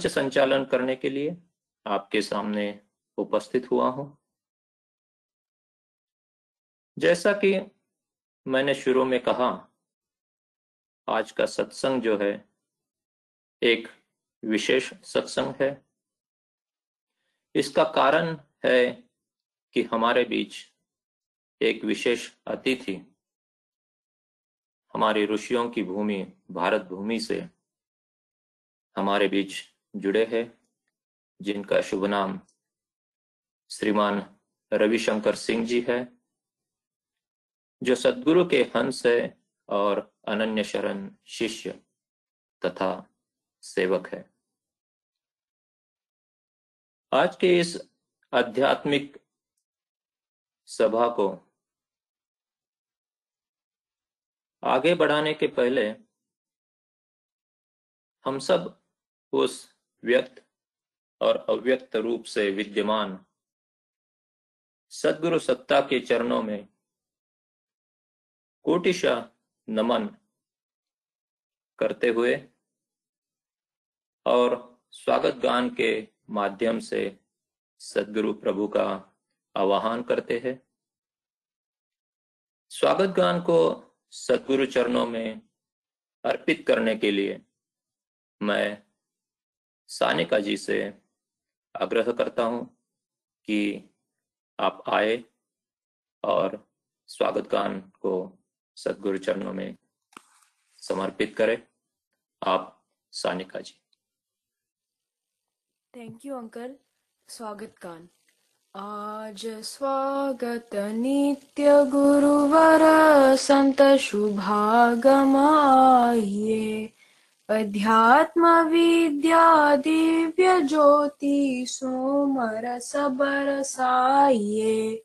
मंच संचालन करने के लिए आपके सामने उपस्थित हुआ हूँ। जैसा कि मैंने शुरू में कहा, आज का सत्संग जो है, एक विशेष सत्संग है। इसका कारण है कि हमारे बीच एक विशेष अतिथि हमारी ऋषियों की भूमि, भारत भूमि से हमारे बीच जुड़े हैं, जिनका शुभ नाम श्रीमान रविशंकर सिंह जी है, जो सदगुरु के हंस है और अनन्य शरण शिष्य तथा सेवक है। आज के इस आध्यात्मिक सभा को आगे बढ़ाने के पहले हम सब उस व्यक्त और अव्यक्त रूप से विद्यमान। सदगुरु सत्ता के चरणों में कोटिशा नमन करते हुए और स्वागत गान के माध्यम से सदगुरु प्रभु का आवाहन करते हैं। स्वागत गान को सदगुरु चरणों में अर्पित करने के लिए मैं सानिका जी से आग्रह करता हूँ कि आप आए और स्वागत गान को सदगुरु चरणों में समर्पित करें। आप Sanika ji. Thank you uncle स्वागत गान। आज स्वागत नित्य गुरुवर, संत शुभागम आइए। अध्यात्म विद्या दिव्य ज्योति सोमर सबर साइए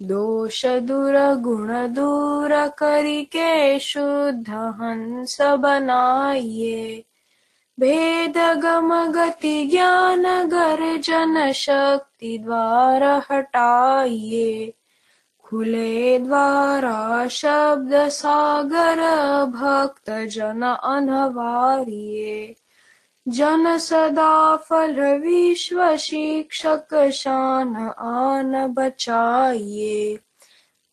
दोष दूर गुण दूर करिके शुद्ध हंस बनाइए भेद गम गति ज्ञान गर्जन शक्ति द्वार हटाइए खुले द्वारा शब्द सागर भक्त जन अनवारिये। जन सदा फल विश्व शिक्षक शान आन बचाइए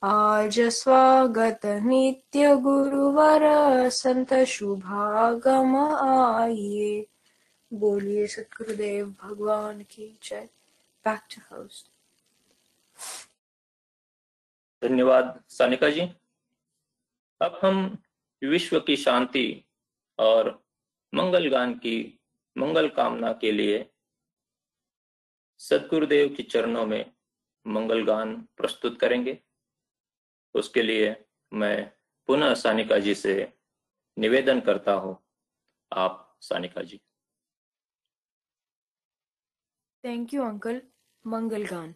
आज स्वागत नित्य गुरुवर संत शुभागम आइए बोलिए सतगुरुदेव, भगवान की जय। बैक टू होस्ट धन्यवाद, सानिका जी। अब हम विश्व की शांति और मंगल गान की मंगल कामना के लिए सदगुरुदेव के चरणों में मंगल गान प्रस्तुत करेंगे। उसके लिए मैं पुनः सानिका जी से निवेदन करता हूँ। आप, Sanika ji. Thank you uncle मंगल गान।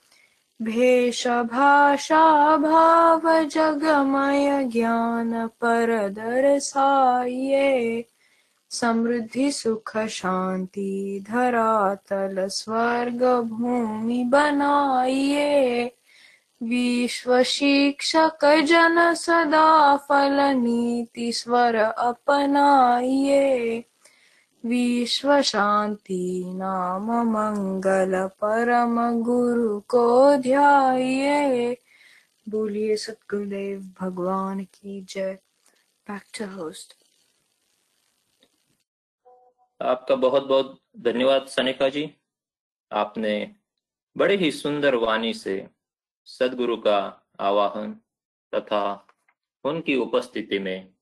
भेष भाषा भाव जगमय ज्ञान पर दर्शाइए समृद्धि, सुख, शांति धरातल स्वर्ग, भूमि बनाइए विश्व शिक्षक जन सदा फल, नीति, स्वर अपनाइए विश्व शांति नाम मंगल परम गुरु को ध्याइए बोलिए सतगुरुदेव भगवान की जय। बैक टू होस्ट आपका बहुत बहुत धन्यवाद सनिका जी। आपने बड़े ही सुंदर वाणी से सदगुरु का आवाहन तथा उनकी उपस्थिति में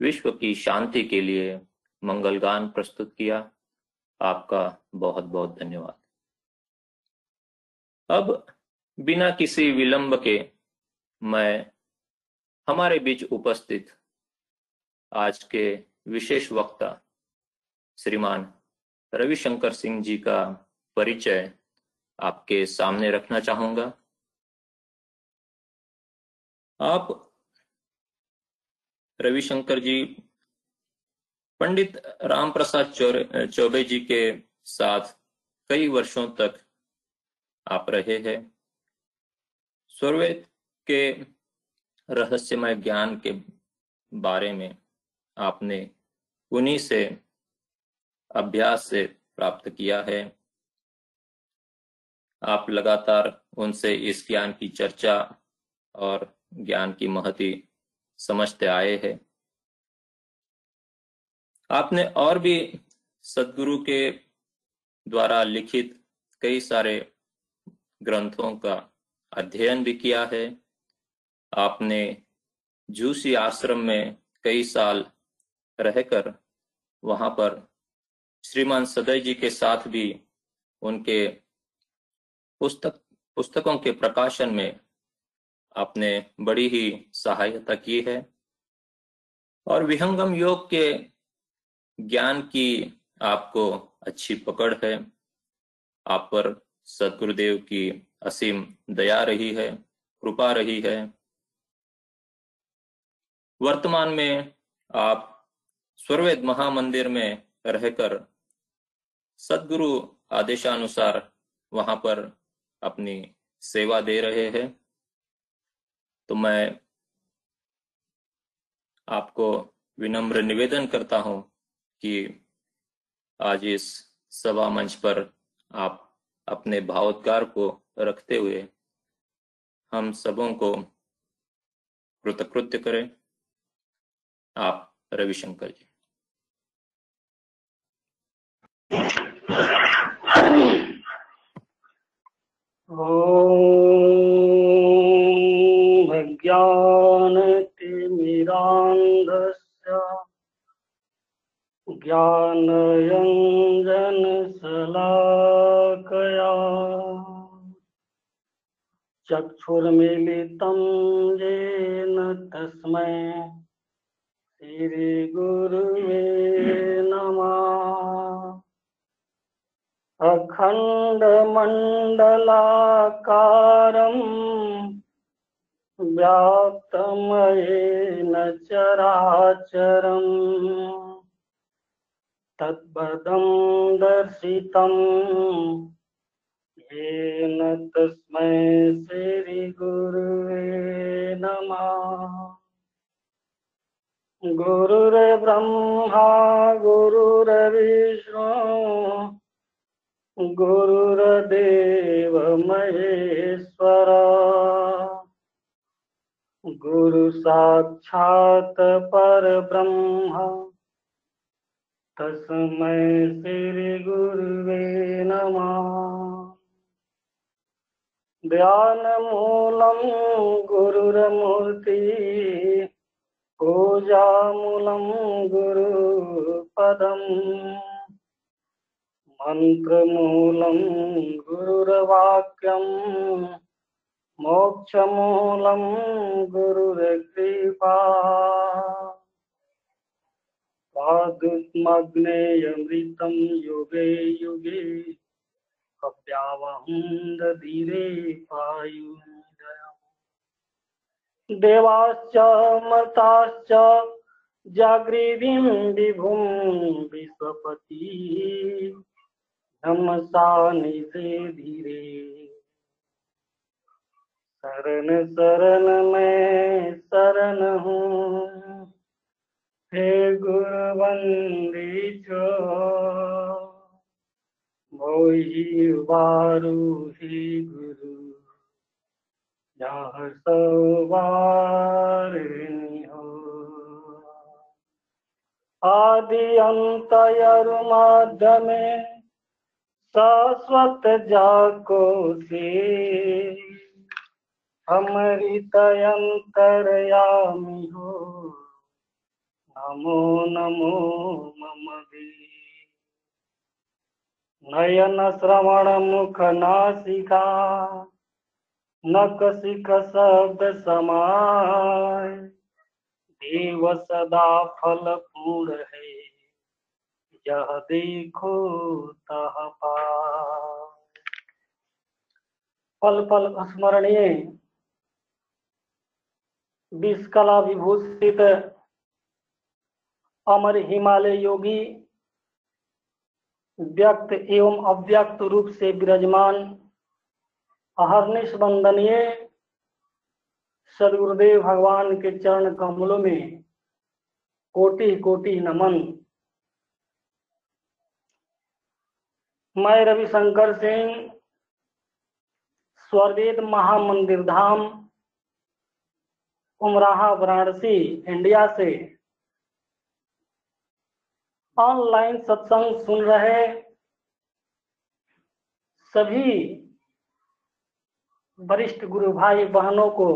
विश्व की शांति के लिए मंगल गान प्रस्तुत किया। आपका बहुत बहुत धन्यवाद। अब बिना किसी विलंब के मैं हमारे बीच उपस्थित आज के विशेष वक्ता, श्रीमान रविशंकर सिंह जी का परिचय आपके सामने रखना चाहूँगा। आप रविशंकर जी पंडित राम प्रसाद चौबे जी के साथ कई वर्षों तक आप रहे हैं। स्वर्वेद के रहस्यमय ज्ञान के बारे में आपने उन्हीं से अभ्यास से प्राप्त किया है। आप लगातार उनसे इस ज्ञान की चर्चा और ज्ञान की महती समझते आए हैं। आपने और भी सदगुरु के द्वारा लिखित कई सारे ग्रंथों का अध्ययन भी किया है। आपने जूसी आश्रम में कई साल रहकर वहाँ पर श्रीमान सदय जी के साथ भी उनके पुस्तक, पुस्तकों के प्रकाशन में आपने बड़ी ही सहायता की है। और विहंगम योग के ज्ञान की आपको अच्छी पकड़ है। आप पर सदगुरुदेव की असीम दया रही है, कृपा रही है। वर्तमान में आप स्वर्वेद महामंदिर में रहकर सदगुरु आदेशानुसार वहाँ पर अपनी सेवा दे रहे हैं। तो मैं आपको विनम्र निवेदन करता हूँ कि आज इस सभा मंच पर आप अपने भावोद्गार को रखते हुए हम सबों को कृतकृत्य करें। आप रविशंकर जी। ज्ञान ज्ञानतिमिरान्धस्य ज्ञानयञ्जनशलाकया। चक्षुर्मिलितं येन तस्मै श्रीगुरुवे नमः। अखण्डमण्डलाकारम् व्याप्तमयेन चराचरम्। तद्पदं दर्शितं। येन तस्मै श्रीगुरुवे नमः। गुरुर्ब्रह्मा गुरुर्विष्णु गुरुर्देव महेश्वर। गुरु साक्षात् परब्रह्म। तस्मै श्रीगुरुवे नमः। ध्यानमूलं गुरुर्मूर्ति पूजामूलं गुरुपदम्। मन्त्रमूलं गुरुर्वाक्यम्। मोक्षमूलं गुरुर्कृपा पादुग्मग्नेयमृतं युगे युगे कव्यावहं दधीरे पायुदयम्। देवाश्च, मर्ताश्च जागृतिं विभुं विश्वपति नमसा निजे धीरे। शरण शरण, में शरण हूँ। हे गुरु बंदी छो। मोही बारू ही गुरु यहाँ सवारिणी हो आदि अंत मध्य में शाश्वत जाको से। अमृत अंतरयामी हो। नमो नमो मम नयन श्रवण मुख नासिका नक सिख शब्द समाय। देव सदा फल पूर्ण है, यह देखो तह पल पल स्मरणीय विष विभूषित अमर हिमालय योगी, व्यक्त एवं अव्यक्त रूप से विराजमान, अहरनिश वंदनीय, सदगुरुदेव भगवान के चरण कमलों में कोटि कोटि नमन। मैं रविशंकर सिंह स्वर्वेद महामंदिर धाम, उमराहा, वाराणसी, इंडिया से ऑनलाइन सत्संग सुन रहे सभी वरिष्ठ गुरु भाई बहनों को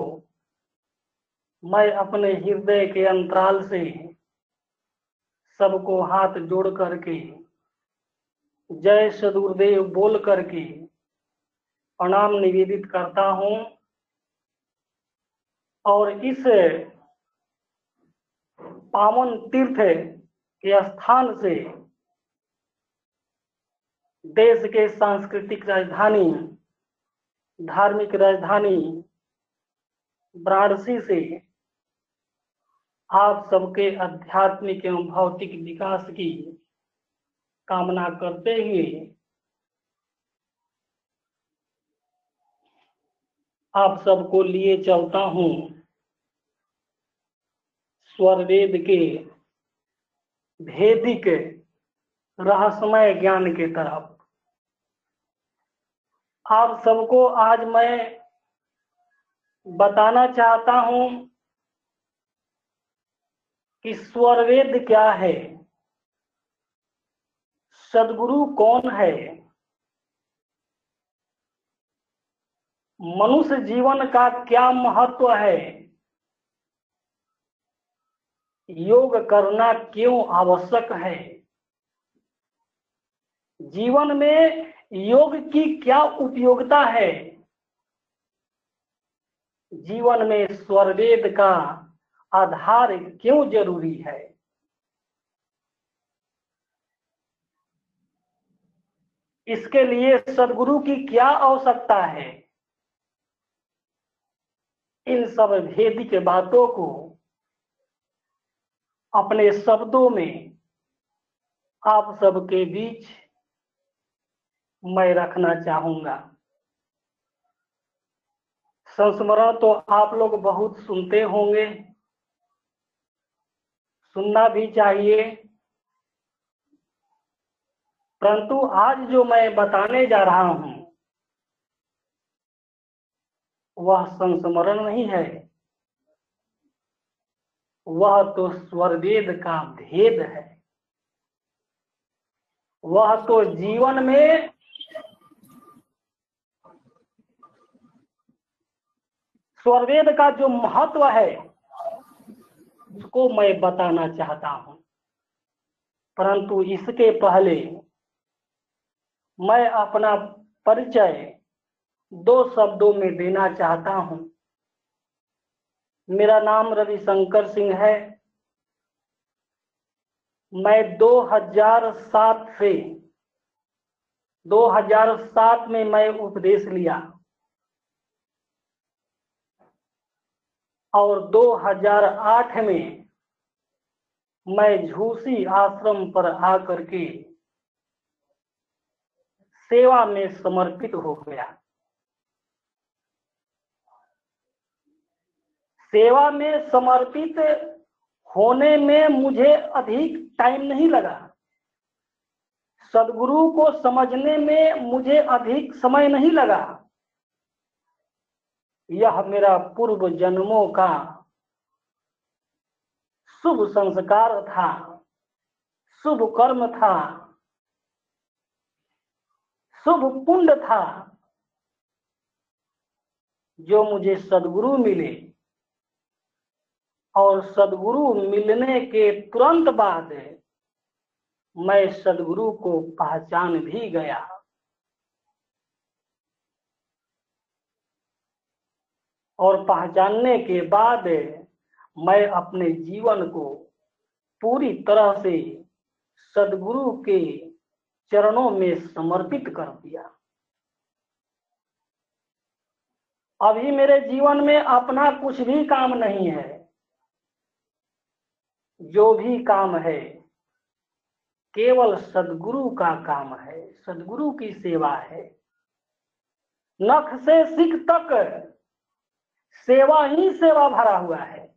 मैं अपने हृदय के अंतराल से सबको हाथ जोड़ करके, जय सदगुरुदेव बोल करके प्रणाम निवेदित करता हूँ। और इस पावन तीर्थ के स्थान से देश के सांस्कृतिक राजधानी, धार्मिक राजधानी, वाराणसी से आप सबके आध्यात्मिक एवं भौतिक विकास की कामना करते हुए आप सबको लिए चलता हूँ। स्वरवेद के भेदिक रहस्यमय ज्ञान के तरफ़ आप सबको आज मैं बताना चाहता हूँ कि स्वरवेद क्या है? सदगुरु कौन है? मनुष्य जीवन का क्या महत्व है? योग करना क्यों आवश्यक है? जीवन में योग की क्या उपयोगिता है? जीवन में स्वरवेद का आधार क्यों ज़रूरी है? इसके लिए सदगुरु की क्या आवश्यकता है? इन सब भेदिक बातों को अपने शब्दों में आप सबके बीच मैं रखना चाहूँगा। संस्मरण तो आप लोग बहुत सुनते होंगे। सुनना भी चाहिए। परंतु आज जो मैं बताने जा रहा हूँ, वह संस्मरण नहीं है। वह तो स्वरवेद का भेद है। वह तो जीवन में स्वरवेद का जो महत्व है, उसको मैं बताना चाहता हूँ। परंतु इसके पहले मैं अपना परिचय दो शब्दों में देना चाहता हूँ। मेरा नाम रविशंकर सिंह है। मैं 2007 से 2007 में मैं उपदेश लिया और 2008 में मैं झूसी आश्रम पर आकर के सेवा में समर्पित हो गया। सेवा में समर्पित होने में मुझे अधिक टाइम नहीं लगा। सदगुरु को समझने में मुझे अधिक समय नहीं लगा। यह मेरा पूर्व जन्मों का शुभ संस्कार था, शुभ कर्म था, शुभ पुण्य था, जो मुझे सदगुरु मिले। और सदगुरु मिलने के तुरंत बाद मैं सदगुरु को पहचान भी गया। और पहचानने के बाद मैं अपने जीवन को पूरी तरह से सदगुरु के चरणों में समर्पित कर दिया। अभी मेरे जीवन में अपना कुछ भी काम नहीं है। जो भी काम है, केवल सदगुरु का काम है, सदगुरु की सेवा है। नख से सिख तक सेवा ही सेवा भरा हुआ है।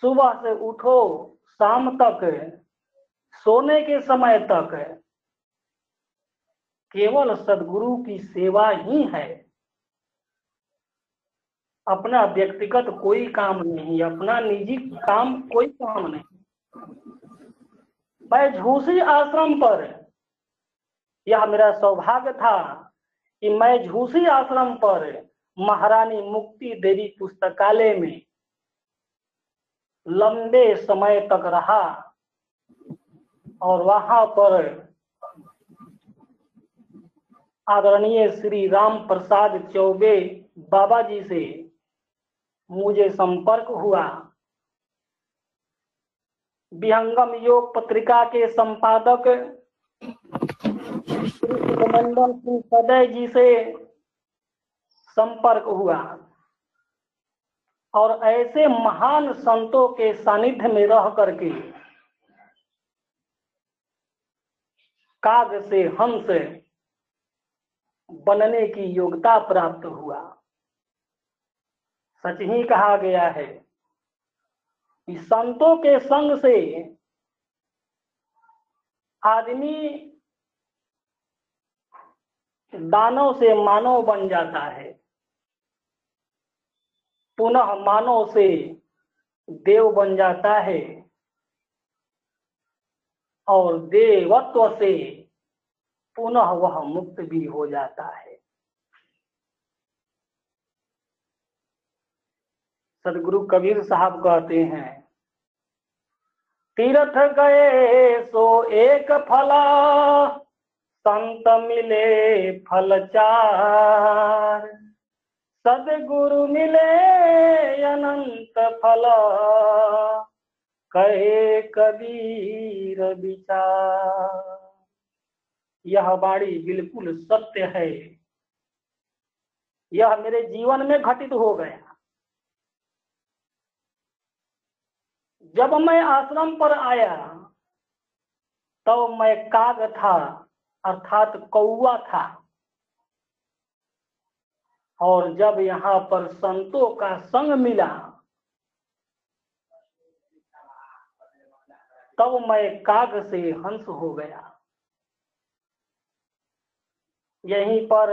सुबह से उठो, शाम तक, सोने के समय तक, केवल सदगुरु की सेवा ही है। अपना व्यक्तिगत कोई काम नहीं, अपना निजी काम कोई काम नहीं। मैं झूसी आश्रम पर, यह मेरा सौभाग्य था कि मैं झूसी आश्रम पर महारानी मुक्ति देवी पुस्तकालय में लंबे समय तक रहा और वहाँ पर आदरणीय श्री राम प्रसाद चौबे बाबा जी से मुझे संपर्क हुआ। विहंगम योग पत्रिका के संपादक सिंह सदय जी से संपर्क हुआ और ऐसे महान संतों के सानिध्य में रह करके काग से हंस बनने की योग्यता प्राप्त हुआ। सच ही कहा गया है कि संतों के संग से आदमी दानव से मानव बन जाता है। पुनः मानव से देव बन जाता है और देवत्व से पुनः वह मुक्त भी हो जाता है। सदगुरु कबीर साहब कहते हैं, तीर्थ गए सो एक फला, संत मिले फल चार। सदगुरु मिले अनंत फल, कहे कबीर विचार। यह बाणी बिल्कुल सत्य है। यह मेरे जीवन में घटित हो गया। जब मैं आश्रम पर आया, तब तो मैं काग था, अर्थात कौआ था। और जब यहाँ पर संतों का संग मिला, तब तो मैं काग से हंस हो गया। यहीं पर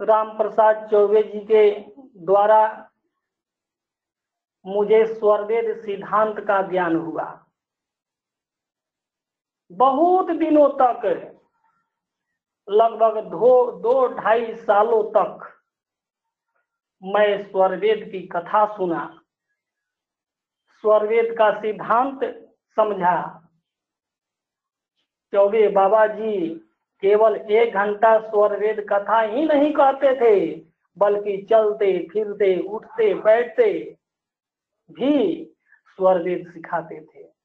राम प्रसाद चौबे जी के द्वारा मुझे स्वरवेद सिद्धांत का ज्ञान हुआ। बहुत दिनों तक, लगभग दो दो ढाई सालों तक मैं स्वरवेद की कथा सुना। स्वरवेद का सिद्धांत समझा। चौबे बाबा जी केवल एक घंटा स्वरवेद कथा ही नहीं कहते थे, बल्कि चलते, फिरते, उठते, बैठते भी स्वरवेद सिखाते थे।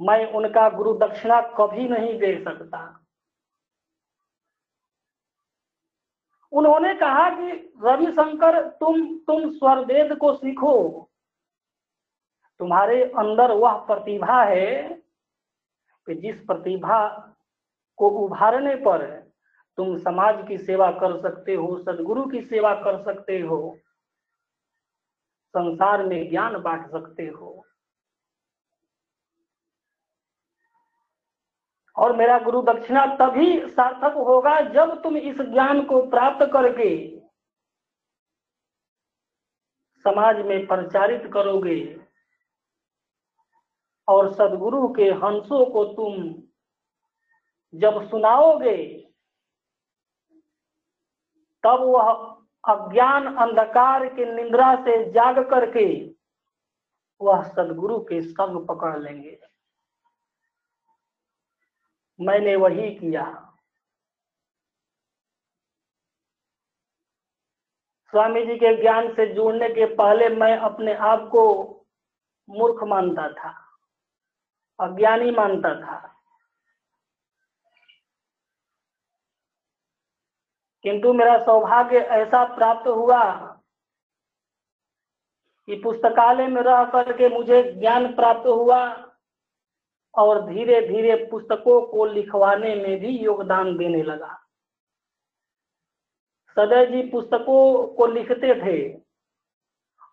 मैं उनका गुरु दक्षिणा कभी नहीं दे सकता। उन्होंने कहा कि, रविशंकर, तुम तुम स्वरवेद को सीखो। तुम्हारे अंदर वह प्रतिभा है कि जिस प्रतिभा को उभारने पर तुम समाज की सेवा कर सकते हो, सदगुरु की सेवा कर सकते हो। संसार में ज्ञान बांट सकते हो। और मेरा गुरु दक्षिणा तभी सार्थक होगा जब तुम इस ज्ञान को प्राप्त करके समाज में प्रचारित करोगे और सदगुरु के हंसों को तुम जब सुनाओगे, तब वह अज्ञान अंधकार के निंद्रा से जाग करके वह सदगुरु के संग पकड़ लेंगे। मैंने वही किया। स्वामी जी के ज्ञान से जुड़ने के पहले मैं अपने आप को मूर्ख मानता था, अज्ञानी मानता था। किंतु मेरा सौभाग्य ऐसा प्राप्त हुआ कि पुस्तकालय में रह करके मुझे ज्ञान प्राप्त हुआ और धीरे धीरे पुस्तकों को लिखवाने में भी योगदान देने लगा। सदय जी पुस्तकों को लिखते थे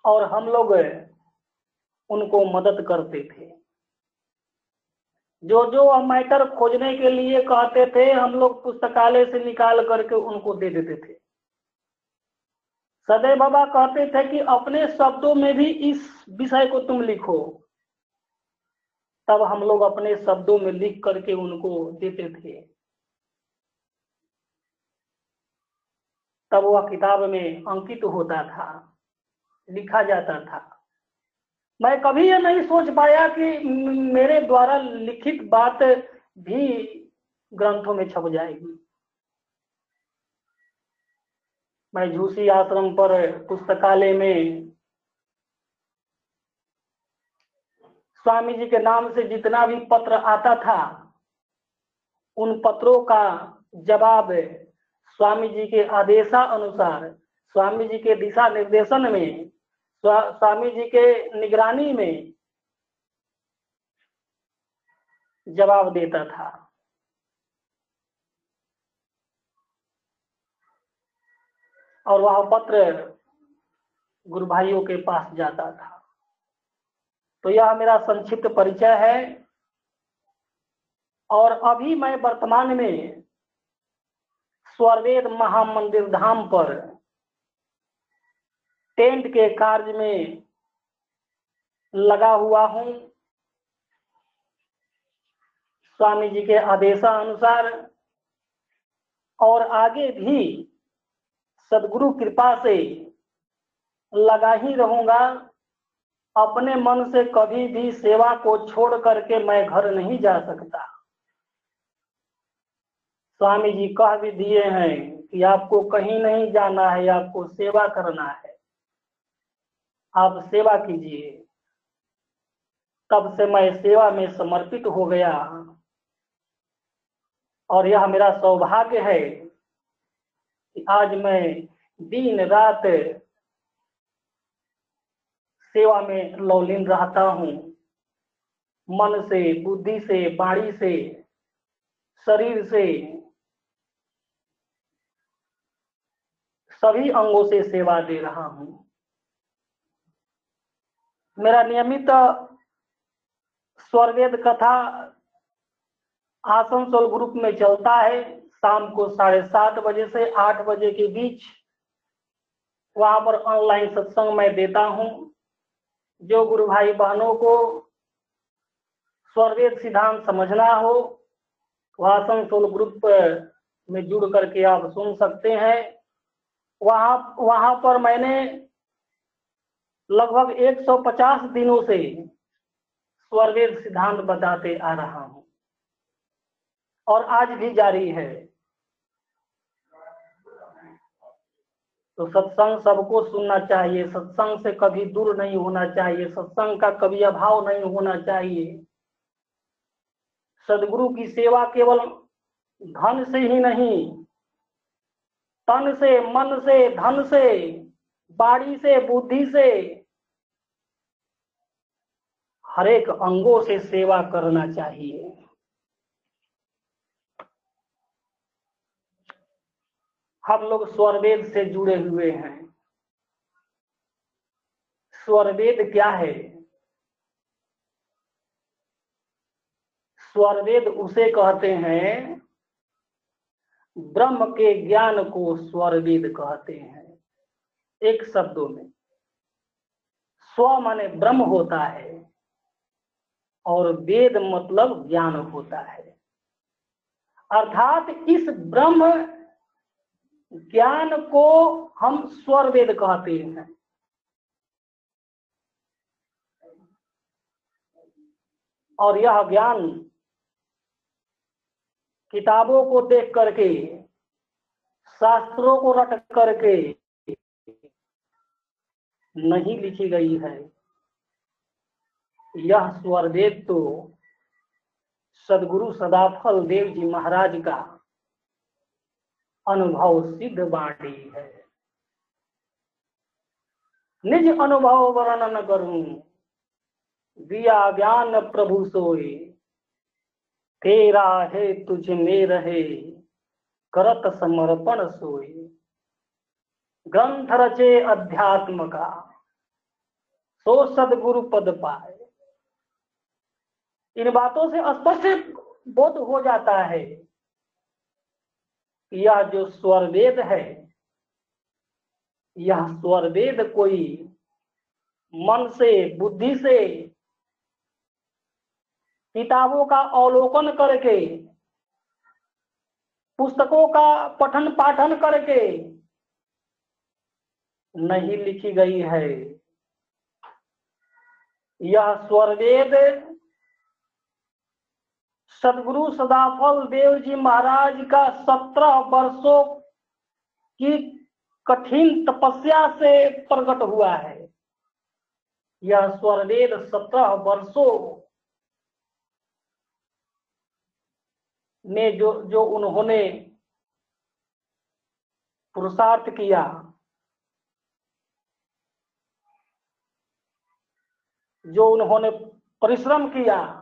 और हम लोग उनको मदद करते थे। जो जो मैटर खोजने के लिए कहते थे, हम लोग पुस्तकालय से निकाल करके उनको दे देते थे। सदैव बाबा कहते थे कि अपने शब्दों में भी इस विषय को तुम लिखो। तब हम लोग अपने शब्दों में लिख करके उनको देते थे। तब वह किताब में अंकित होता था, लिखा जाता था। मैं कभी ये नहीं सोच पाया कि मेरे द्वारा लिखित बात भी ग्रंथों में छप जाएगी। मैं झूसी आश्रम पर पुस्तकालय में स्वामी जी के नाम से जितना भी पत्र आता था, उन पत्रों का जवाब स्वामी जी के आदेशा अनुसार स्वामी जी के दिशा निर्देशन में स्वामी जी के निगरानी में जवाब देता था। और वह पत्र गुरु भाइयों के पास जाता था। तो यह मेरा संक्षिप्त परिचय है। और अभी मैं वर्तमान में स्वर्वेद महामंदिर धाम पर टेंट के कार्य में लगा हुआ हूँ। स्वामी जी के आदेशानुसार और आगे भी सदगुरु कृपा से लगा ही रहूँगा। अपने मन से कभी भी सेवा को छोड़ करके मैं घर नहीं जा सकता। स्वामी जी कह भी दिए हैं कि आपको कहीं नहीं जाना है, आपको सेवा करना है। आप सेवा कीजिए। तब से मैं सेवा में समर्पित हो गया। और यह मेरा सौभाग्य है कि आज मैं दिन रात सेवा में लौलीन रहता हूँ। मन से, बुद्धि से बाड़ी से, शरीर से, सभी अंगों से सेवा दे रहा हूँ। मेरा नियमित स्वर्वेद कथा आसनसोल ग्रुप में चलता है। शाम को साढ़े सात बजे से आठ बजे के बीच वहाँ पर ऑनलाइन सत्संग मैं देता हूँ। जो गुरु भाई बहनों को स्वर्वेद सिद्धांत समझना हो वह आसनसोल ग्रुप में जुड़ करके आप सुन सकते हैं। वहाँ वहाँ पर मैंने लगभग 150 दिनों से स्वर्वेद सिद्धांत बताते आ रहा हूँ। और आज भी जारी है। तो सत्संग सबको सुनना चाहिए, सत्संग से कभी दूर नहीं होना चाहिए, सत्संग का कभी अभाव नहीं होना चाहिए। सदगुरु की सेवा केवल धन से ही नहीं, तन से, मन से, धन से, बाड़ी से, बुद्धि से हरेक अंगों से सेवा करना चाहिए। हम लोग स्वरवेद से जुड़े हुए हैं। स्वरवेद क्या है? स्वरवेद उसे कहते हैं, ब्रह्म के ज्ञान को स्वरवेद कहते हैं। एक शब्दों में, स्व माने ब्रह्म होता है। और वेद मतलब ज्ञान होता है। अर्थात इस ब्रह्म ज्ञान को हम स्वर वेद कहते हैं। और यह ज्ञान किताबों को देख करके, शास्त्रों को रट करके नहीं लिखी गई है। यह स्वरवेद तो सदगुरु सदाफल देव जी महाराज का अनुभव सिद्ध वाणी है। निज अनुभव वर्णन करूँ दिया ज्ञान प्रभु सोए, तेरा है तुझ में रहे, करत समर्पण सोए। ग्रंथ रचे अध्यात्म का, सो सदगुरु पद पाए। इन बातों से स्पष्ट बोध हो जाता है यह जो स्वर वेद है, यह स्वर वेद कोई मन से, बुद्धि से, किताबों का अवलोकन करके, पुस्तकों का पठन पाठन करके नहीं लिखी गई है। यह स्वरवेद सदगुरु सदाफल देव जी महाराज का सत्रह वर्षों की कठिन तपस्या से प्रकट हुआ है। यह स्वर्णेद सत्रह वर्षों में जो जो उन्होंने पुरुषार्थ किया, जो उन्होंने परिश्रम किया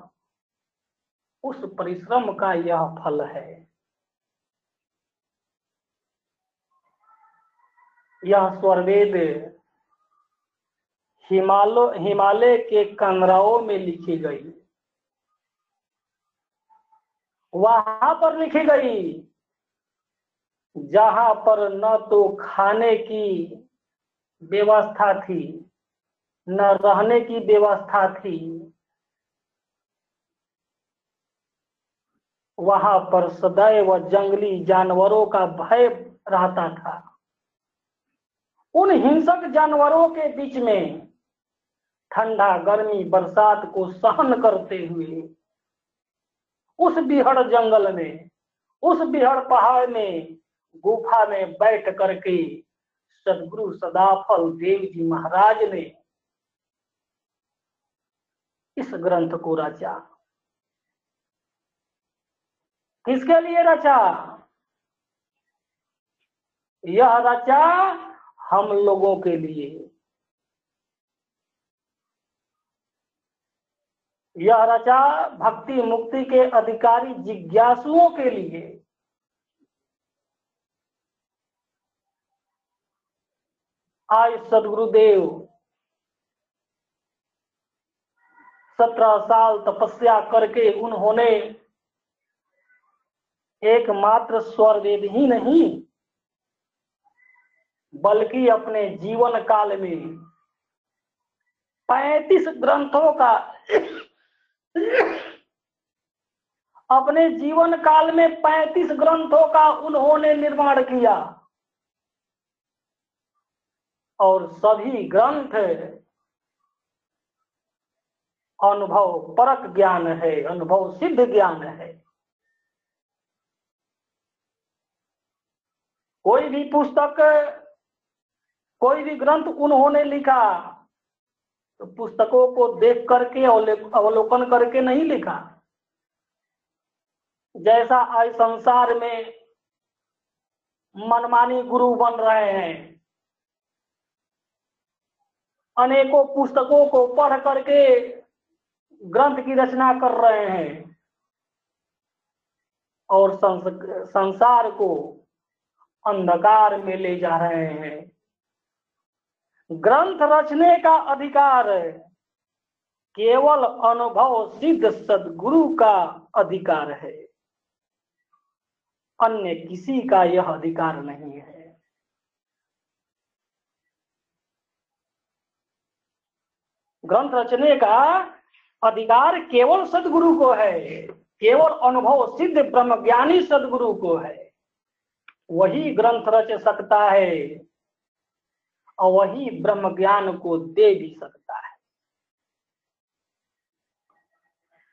उस परिश्रम का यह फल है। यह स्वरवेद हिमालय हिमालय के कंगराओं में लिखी गई। वहाँ पर लिखी गई, जहाँ पर न तो खाने की व्यवस्था थी, न रहने की व्यवस्था थी वहाँ पर सदैव जंगली जानवरों का भय रहता था। उन हिंसक जानवरों के बीच में ठंडा, गर्मी, बरसात को सहन करते हुए, उस बिहड़ जंगल में, उस बिहड़ पहाड़ में, गुफा में बैठ करके सदगुरु सदाफल देव जी महाराज ने इस ग्रंथ को रचा। किसके लिए रचा? यह रचा हम लोगों के लिए। यह रचा भक्ति मुक्ति के अधिकारी जिज्ञासुओं के लिए। आज सदगुरुदेव, सत्रह साल तपस्या करके उन्होंने एकमात्र स्वर वेद ही नहीं, बल्कि अपने जीवन काल में पैतीस ग्रंथों का अपने जीवन काल में पैतीस ग्रंथों का उन्होंने निर्माण किया। और सभी ग्रंथ अनुभव परक ज्ञान है, अनुभव सिद्ध ज्ञान है। कोई भी पुस्तक, कोई भी ग्रंथ उन्होंने लिखा तो पुस्तकों को देख करके अवलोकन करके नहीं लिखा। जैसा आज संसार में मनमानी गुरु बन रहे हैं, अनेकों पुस्तकों को पढ़ करके ग्रंथ की रचना कर रहे हैं, और संसार को अंधकार में ले जा रहे हैं। ग्रंथ रचने का अधिकार केवल अनुभव सिद्ध सदगुरु का अधिकार है। अन्य किसी का यह अधिकार नहीं है। ग्रंथ रचने का अधिकार केवल सदगुरु को है। केवल अनुभव सिद्ध ब्रह्मज्ञानी सदगुरु को है। वही ग्रंथ रच सकता है और वही ब्रह्म ज्ञान को दे भी सकता है।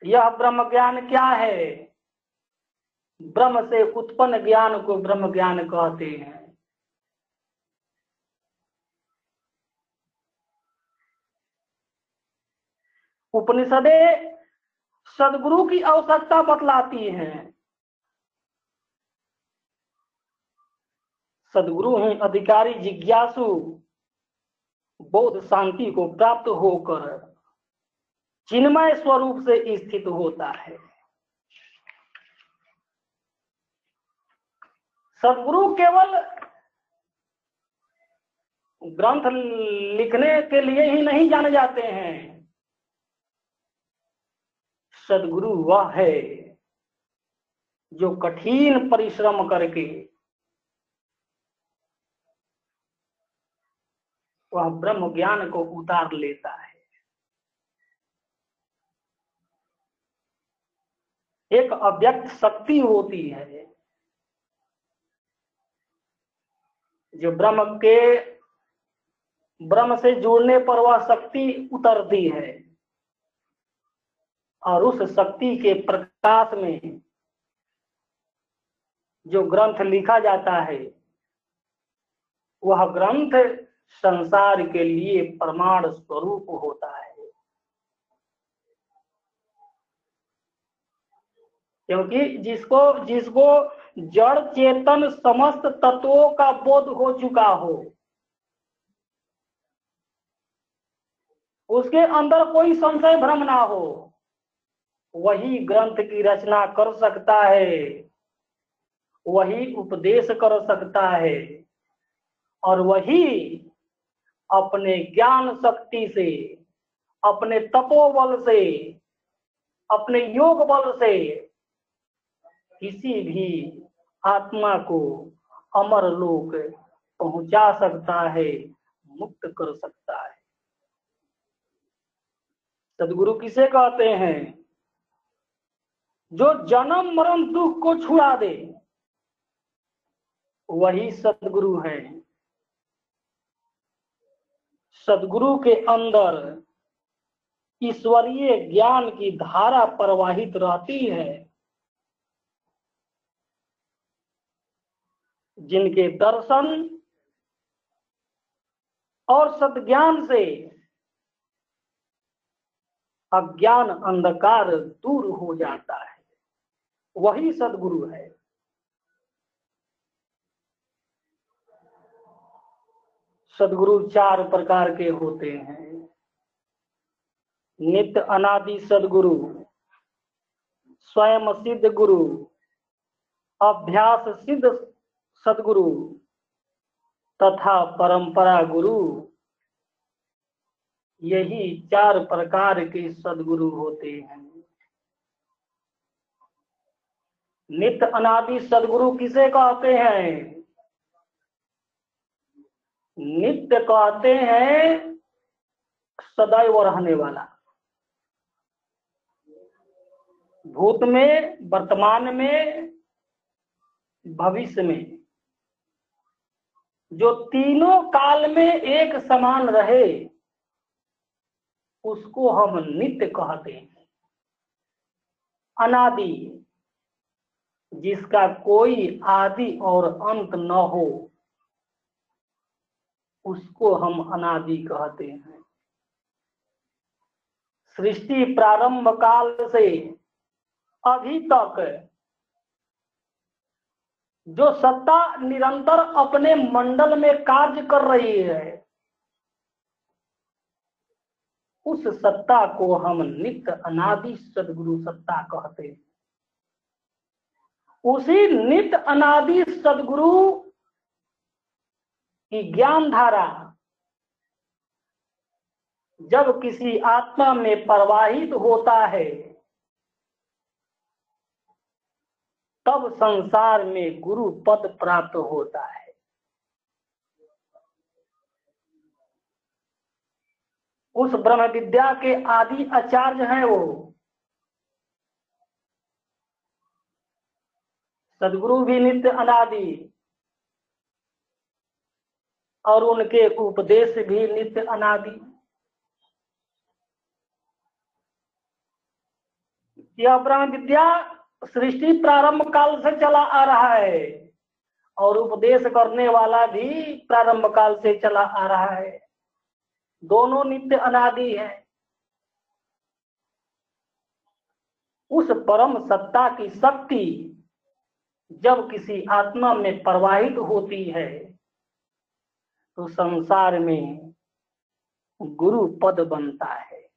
यह ब्रह्म ज्ञान क्या है? ब्रह्म से उत्पन्न ज्ञान को ब्रह्म ज्ञान कहते हैं। उपनिषदे सदगुरु की आवश्यकता बतलाती हैं। सदगुरु ही, अधिकारी, जिज्ञासु, बोध शांति को प्राप्त होकर चिन्मय स्वरूप से स्थित होता है। सदगुरु केवल ग्रंथ लिखने के लिए ही नहीं जाने जाते हैं। सदगुरु वह है जो कठिन परिश्रम करके वह ब्रह्म ज्ञान को उतार लेता है। एक अव्यक्त शक्ति होती है जो ब्रह्म के ब्रह्म से जुड़ने पर वह शक्ति उतरती है और उस शक्ति के प्रकाश में जो ग्रंथ लिखा जाता है, वह ग्रंथ संसार के लिए प्रमाण स्वरूप होता है। क्योंकि जिसको जिसको जड़ चेतन समस्त तत्वों का बोध हो चुका हो, उसके अंदर कोई संशय भ्रम ना हो, वही ग्रंथ की रचना कर सकता है, वही उपदेश कर सकता है, और वही अपने ज्ञान शक्ति से, अपने तपोबल से, अपने योग बल से किसी भी आत्मा को अमर लोक पहुँचा सकता है, मुक्त कर सकता है। सदगुरु किसे कहते हैं? जो जन्म मरण दुख को छुड़ा दे, वही सदगुरु है। सदगुरु के अंदर ईश्वरीय ज्ञान की धारा प्रवाहित रहती है। जिनके दर्शन और सदज्ञान से अज्ञान अंधकार दूर हो जाता है, वही सदगुरु है। सदगुरु चार प्रकार के होते हैं। नित्य अनादि सदगुरु, स्वयं सिद्ध गुरु, अभ्यास सिद्ध सदगुरु तथा परंपरा गुरु। यही चार प्रकार के सदगुरु होते हैं। नित्य अनादि सदगुरु किसे कहते हैं? नित्य कहते हैं, सदैव रहने वाला। भूत में, वर्तमान में, भविष्य में, जो तीनों काल में एक समान रहे, उसको हम नित्य कहते हैं। अनादि, जिसका कोई आदि और अंत न हो उसको हम अनादि कहते हैं। सृष्टि प्रारंभ काल से अभी तक जो सत्ता निरंतर अपने मंडल में कार्य कर रही है, उस सत्ता को हम नित्य अनादि सदगुरु सत्ता कहते हैं। उसी नित्य अनादि सदगुरु की ज्ञान धारा। जब किसी आत्मा में प्रवाहित होता है, तब संसार में गुरु पद प्राप्त होता है। उस ब्रह्म विद्या के आदि आचार्य हैं वो। सदगुरु भी नित्य अनादि। और उनके उपदेश भी नित्य अनादि। यह ब्रह्म विद्या सृष्टि प्रारंभ काल से चला आ रहा है और उपदेश करने वाला भी प्रारंभ काल से चला आ रहा है। दोनों नित्य अनादि है। उस परम सत्ता की शक्ति जब किसी आत्मा में प्रवाहित होती है तो संसार में गुरु पद बनता है।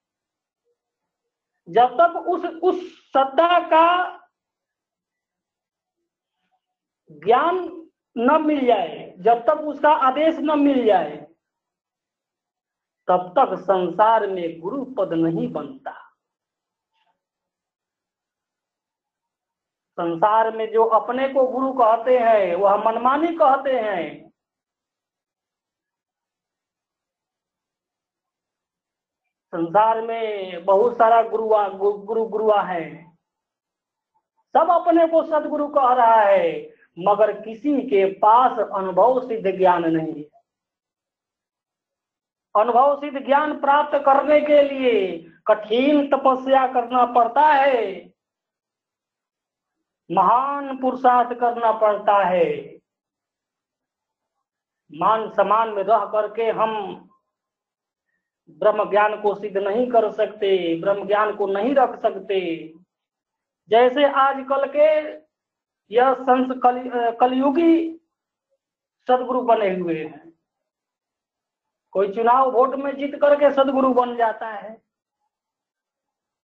जब तक उस उस सत्ता का ज्ञान न मिल जाए, जब तक उसका आदेश न मिल जाए, तब तक संसार में गुरु पद नहीं बनता। संसार में जो अपने को गुरु कहते हैं, वह मनमानी कहते हैं संसार में बहुत सारा गुरुआ गुरु, गुरुआ है। सब अपने को सदगुरु कह रहा है, मगर किसी के पास अनुभव सिद्ध ज्ञान नहीं है। अनुभव सिद्ध ज्ञान प्राप्त करने के लिए कठिन तपस्या करना पड़ता है। महान पुरुषार्थ करना पड़ता है। मान सम्मान में रह करके हम ब्रह्म ज्ञान को सिद्ध नहीं कर सकते ब्रह्म ज्ञान को नहीं रख सकते। जैसे आजकल के यह संस कल, कलयुगी सदगुरु बने हुए हैं। कोई चुनाव वोट में जीत करके सदगुरु बन जाता है।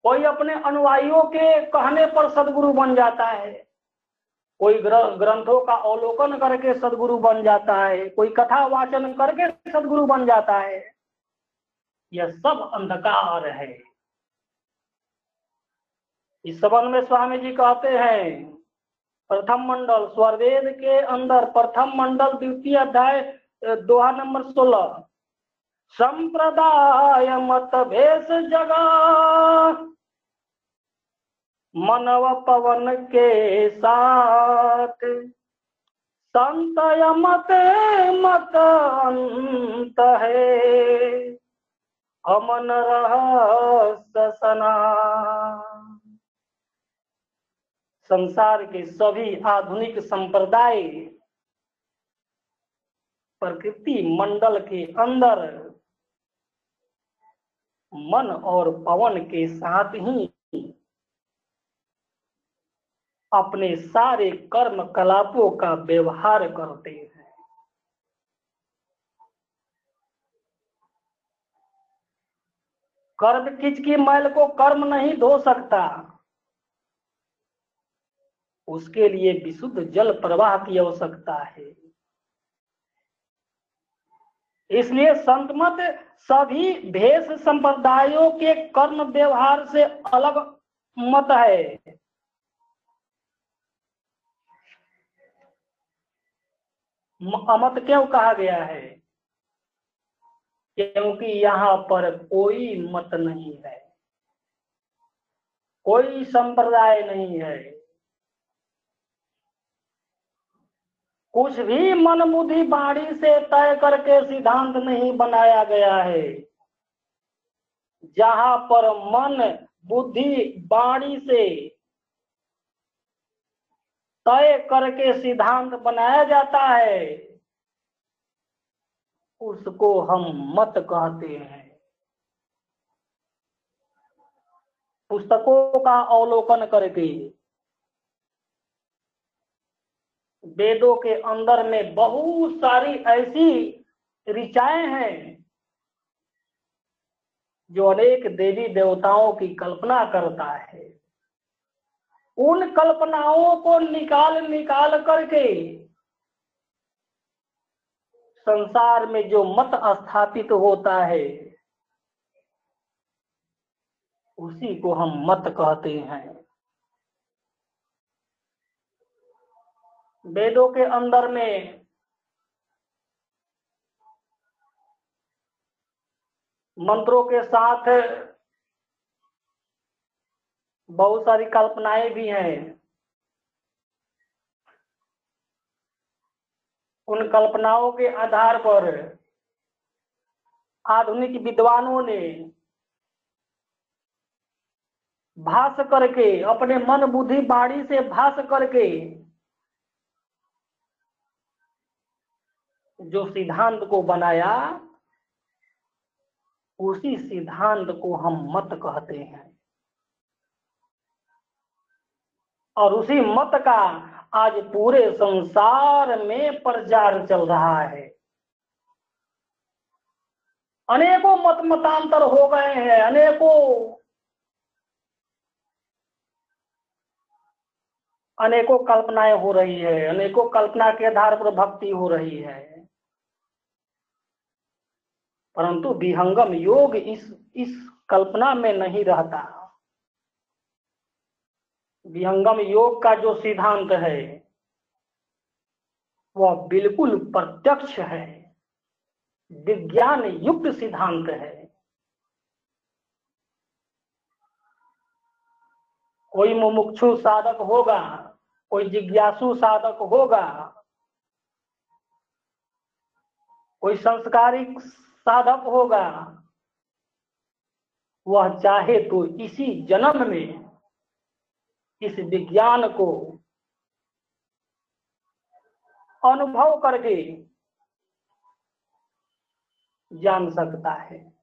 कोई अपने अनुयायियों के कहने पर सदगुरु बन जाता है। कोई ग्रंथों का अवलोकन करके सदगुरु बन जाता है। कोई कथा वाचन करके सदगुरु बन जाता है। यह सब अंधकार है। इस संबंध में स्वामी जी कहते हैं, प्रथम मंडल स्वरवेद के अंदर प्रथम मंडल द्वितीय अध्याय दोहा नंबर सोलह। संप्रदाय मत भेष जगा। मनव पवन के साथ संत मत मत अंत है। अमन रह संसार के सभी आधुनिक संप्रदाय प्रकृति मंडल के अंदर मन और पवन के साथ ही अपने सारे कर्म कलापों का व्यवहार करते हैं। कर्म किच की मैल को कर्म नहीं धो सकता? उसके लिए विशुद्ध जल प्रवाह की आवश्यकता है। इसलिए संत मत सभी भेष संप्रदायों के कर्म व्यवहार से अलग मत है। अमत क्यों कहा गया है? क्योंकि यहाँ पर कोई मत नहीं है। कोई संप्रदाय नहीं है। कुछ भी मन बुद्धि बाणी से तय करके सिद्धांत नहीं बनाया गया है। जहाँ पर मन, बुद्धि, बाणी से तय करके सिद्धांत बनाया जाता है उसको हम मत कहते हैं। पुस्तकों का अवलोकन करके, वेदों के अंदर में बहुत सारी ऐसी ऋचाएँ हैं, जो अनेक देवी देवताओं की कल्पना करता है। उन कल्पनाओं को निकाल निकाल करके संसार में जो मत स्थापित होता है, उसी को हम मत कहते हैं। वेदों के अंदर में मंत्रों के साथ बहुत सारी कल्पनाएँ भी हैं। उन कल्पनाओं के आधार पर आधुनिक विद्वानों ने भाष करके, अपने मन बुद्धि बाड़ी से भाष करके जो सिद्धांत को बनाया, उसी सिद्धांत को हम मत कहते हैं। और उसी मत का आज पूरे संसार में प्रचार चल रहा है। अनेकों मत मतांतर हो गए हैं, अनेकों अनेकों कल्पनाएँ हो रही है, अनेकों कल्पना के आधार पर भक्ति हो रही है। परंतु विहंगम योग इस इस कल्पना में नहीं रहता। विहंगम योग का जो सिद्धांत है, वह बिल्कुल प्रत्यक्ष है। विज्ञान युक्त सिद्धांत है। कोई मुमुक्षु साधक होगा, कोई जिज्ञासु साधक होगा, कोई संस्कारिक साधक होगा, वह चाहे तो इसी जन्म में इस विज्ञान को अनुभव करके जान सकता है?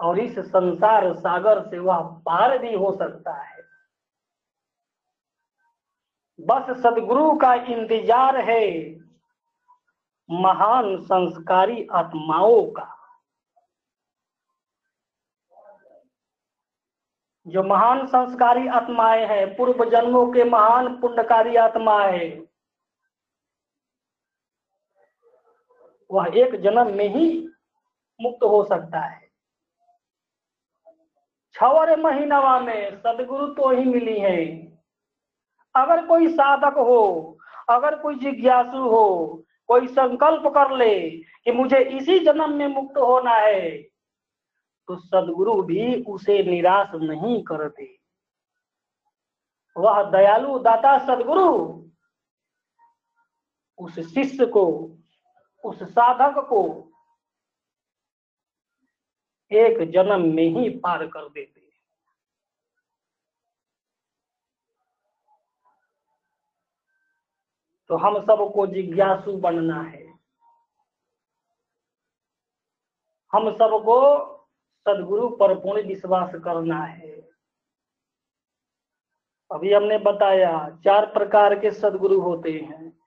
और इस संसार सागर से वह पार भी हो सकता है। बस सदगुरु का इंतज़ार है महान संस्कारी आत्माओं का। जो महान संस्कारी आत्माएँ हैं, पूर्व जन्मों के महान पुण्यकारी आत्माएँ वह एक जन्म में ही मुक्त हो सकता है। छवर महीनवा में सदगुरु तो ही मिली है। अगर कोई साधक हो, अगर कोई जिज्ञासु हो, कोई संकल्प कर ले कि मुझे इसी जन्म में मुक्त होना है तो सदगुरु भी उसे निराश नहीं करते। वह दयालु दाता सदगुरु, उस शिष्य को, उस साधक को एक जन्म में ही पार कर देते। तो हम सबको जिज्ञासु बनना है। हम सबको सदगुरु पर पूर्ण विश्वास करना है। अभी हमने बताया, चार प्रकार के सदगुरु होते हैं।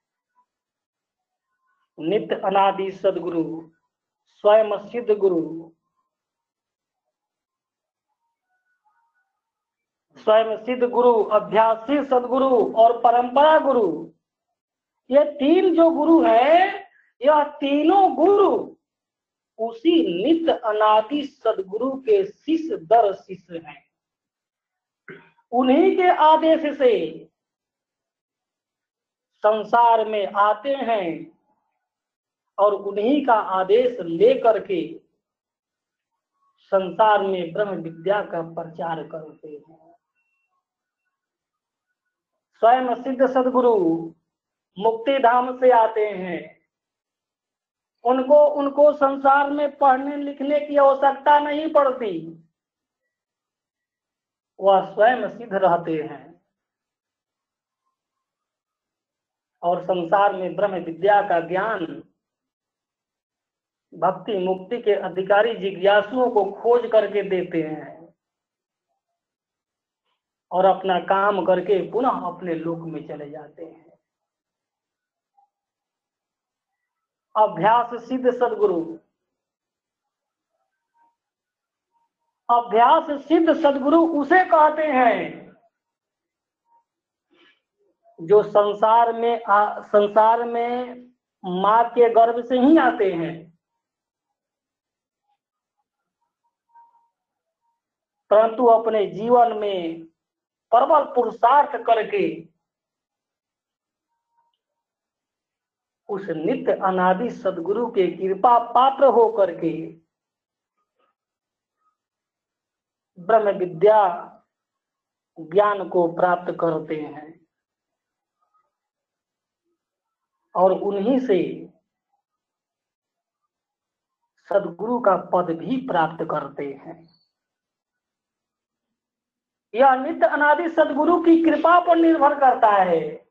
नित्य अनादि सदगुरु, स्वयं सिद्ध गुरु, स्वयं सिद्ध गुरु अभ्यासी सदगुरु और परंपरा गुरु। ये तीन जो गुरु है, यह तीनों गुरु उसी नित्य अनादि सदगुरु के शिष्य दर शिष्य हैं। उन्हीं के आदेश से संसार में आते हैं और उन्हीं का आदेश लेकर के संसार में ब्रह्म विद्या का प्रचार करते हैं। स्वयं सिद्ध सदगुरु मुक्ति धाम से आते हैं। उनको उनको संसार में पढ़ने, लिखने की आवश्यकता नहीं पड़ती। वह स्वयं सिद्ध रहते हैं। और संसार में ब्रह्म विद्या का ज्ञान, भक्ति मुक्ति के अधिकारी जिज्ञासुओं को खोज करके देते हैं और अपना काम करके पुनः अपने लोक में चले जाते हैं। अभ्यास सिद्ध सदगुरु। अभ्यास सिद्ध सदगुरु उसे कहते हैं जो संसार में आ, संसार में माँ के गर्भ से ही आते हैं। परंतु अपने जीवन में प्रबल पुरुषार्थ करके उस नित्य अनादि सदगुरु के कृपा पात्र हो करके ब्रह्म विद्या ज्ञान को प्राप्त करते हैं और उन्हीं से सदगुरु का पद भी प्राप्त करते हैं। यह नित्य अनादि सदगुरु की कृपा पर निर्भर करता है।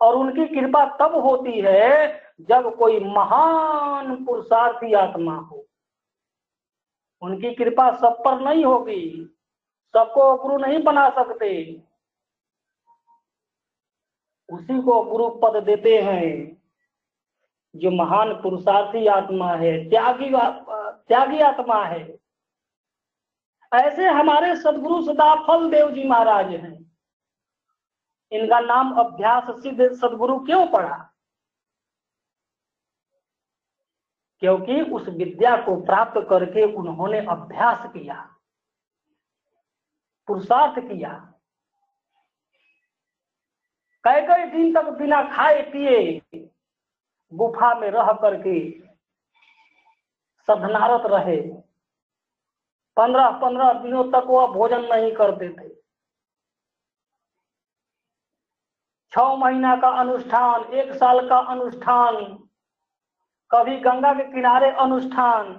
और उनकी कृपा तब होती है जब कोई महान पुरुषार्थी आत्मा हो। उनकी कृपा सब पर नहीं होगी, सबको गुरु नहीं बना सकते। उसी को गुरु पद देते हैं। जो महान पुरुषार्थी आत्मा है, त्यागी त्यागी आत्मा है। ऐसे हमारे सदगुरु सदाफल देव जी महाराज हैं। इनका नाम अभ्यास सिद्ध सदगुरु क्यों पड़ा? क्योंकि उस विद्या को प्राप्त करके उन्होंने अभ्यास किया, पुरुषार्थ किया। कई कई दिन तक बिना खाए पिए गुफा में रह करके सधनारत रहे। पंद्रह पंद्रह दिनों तक वह भोजन नहीं करते थे। छ महीना का अनुष्ठान, एक साल का अनुष्ठान, कभी गंगा के किनारे अनुष्ठान,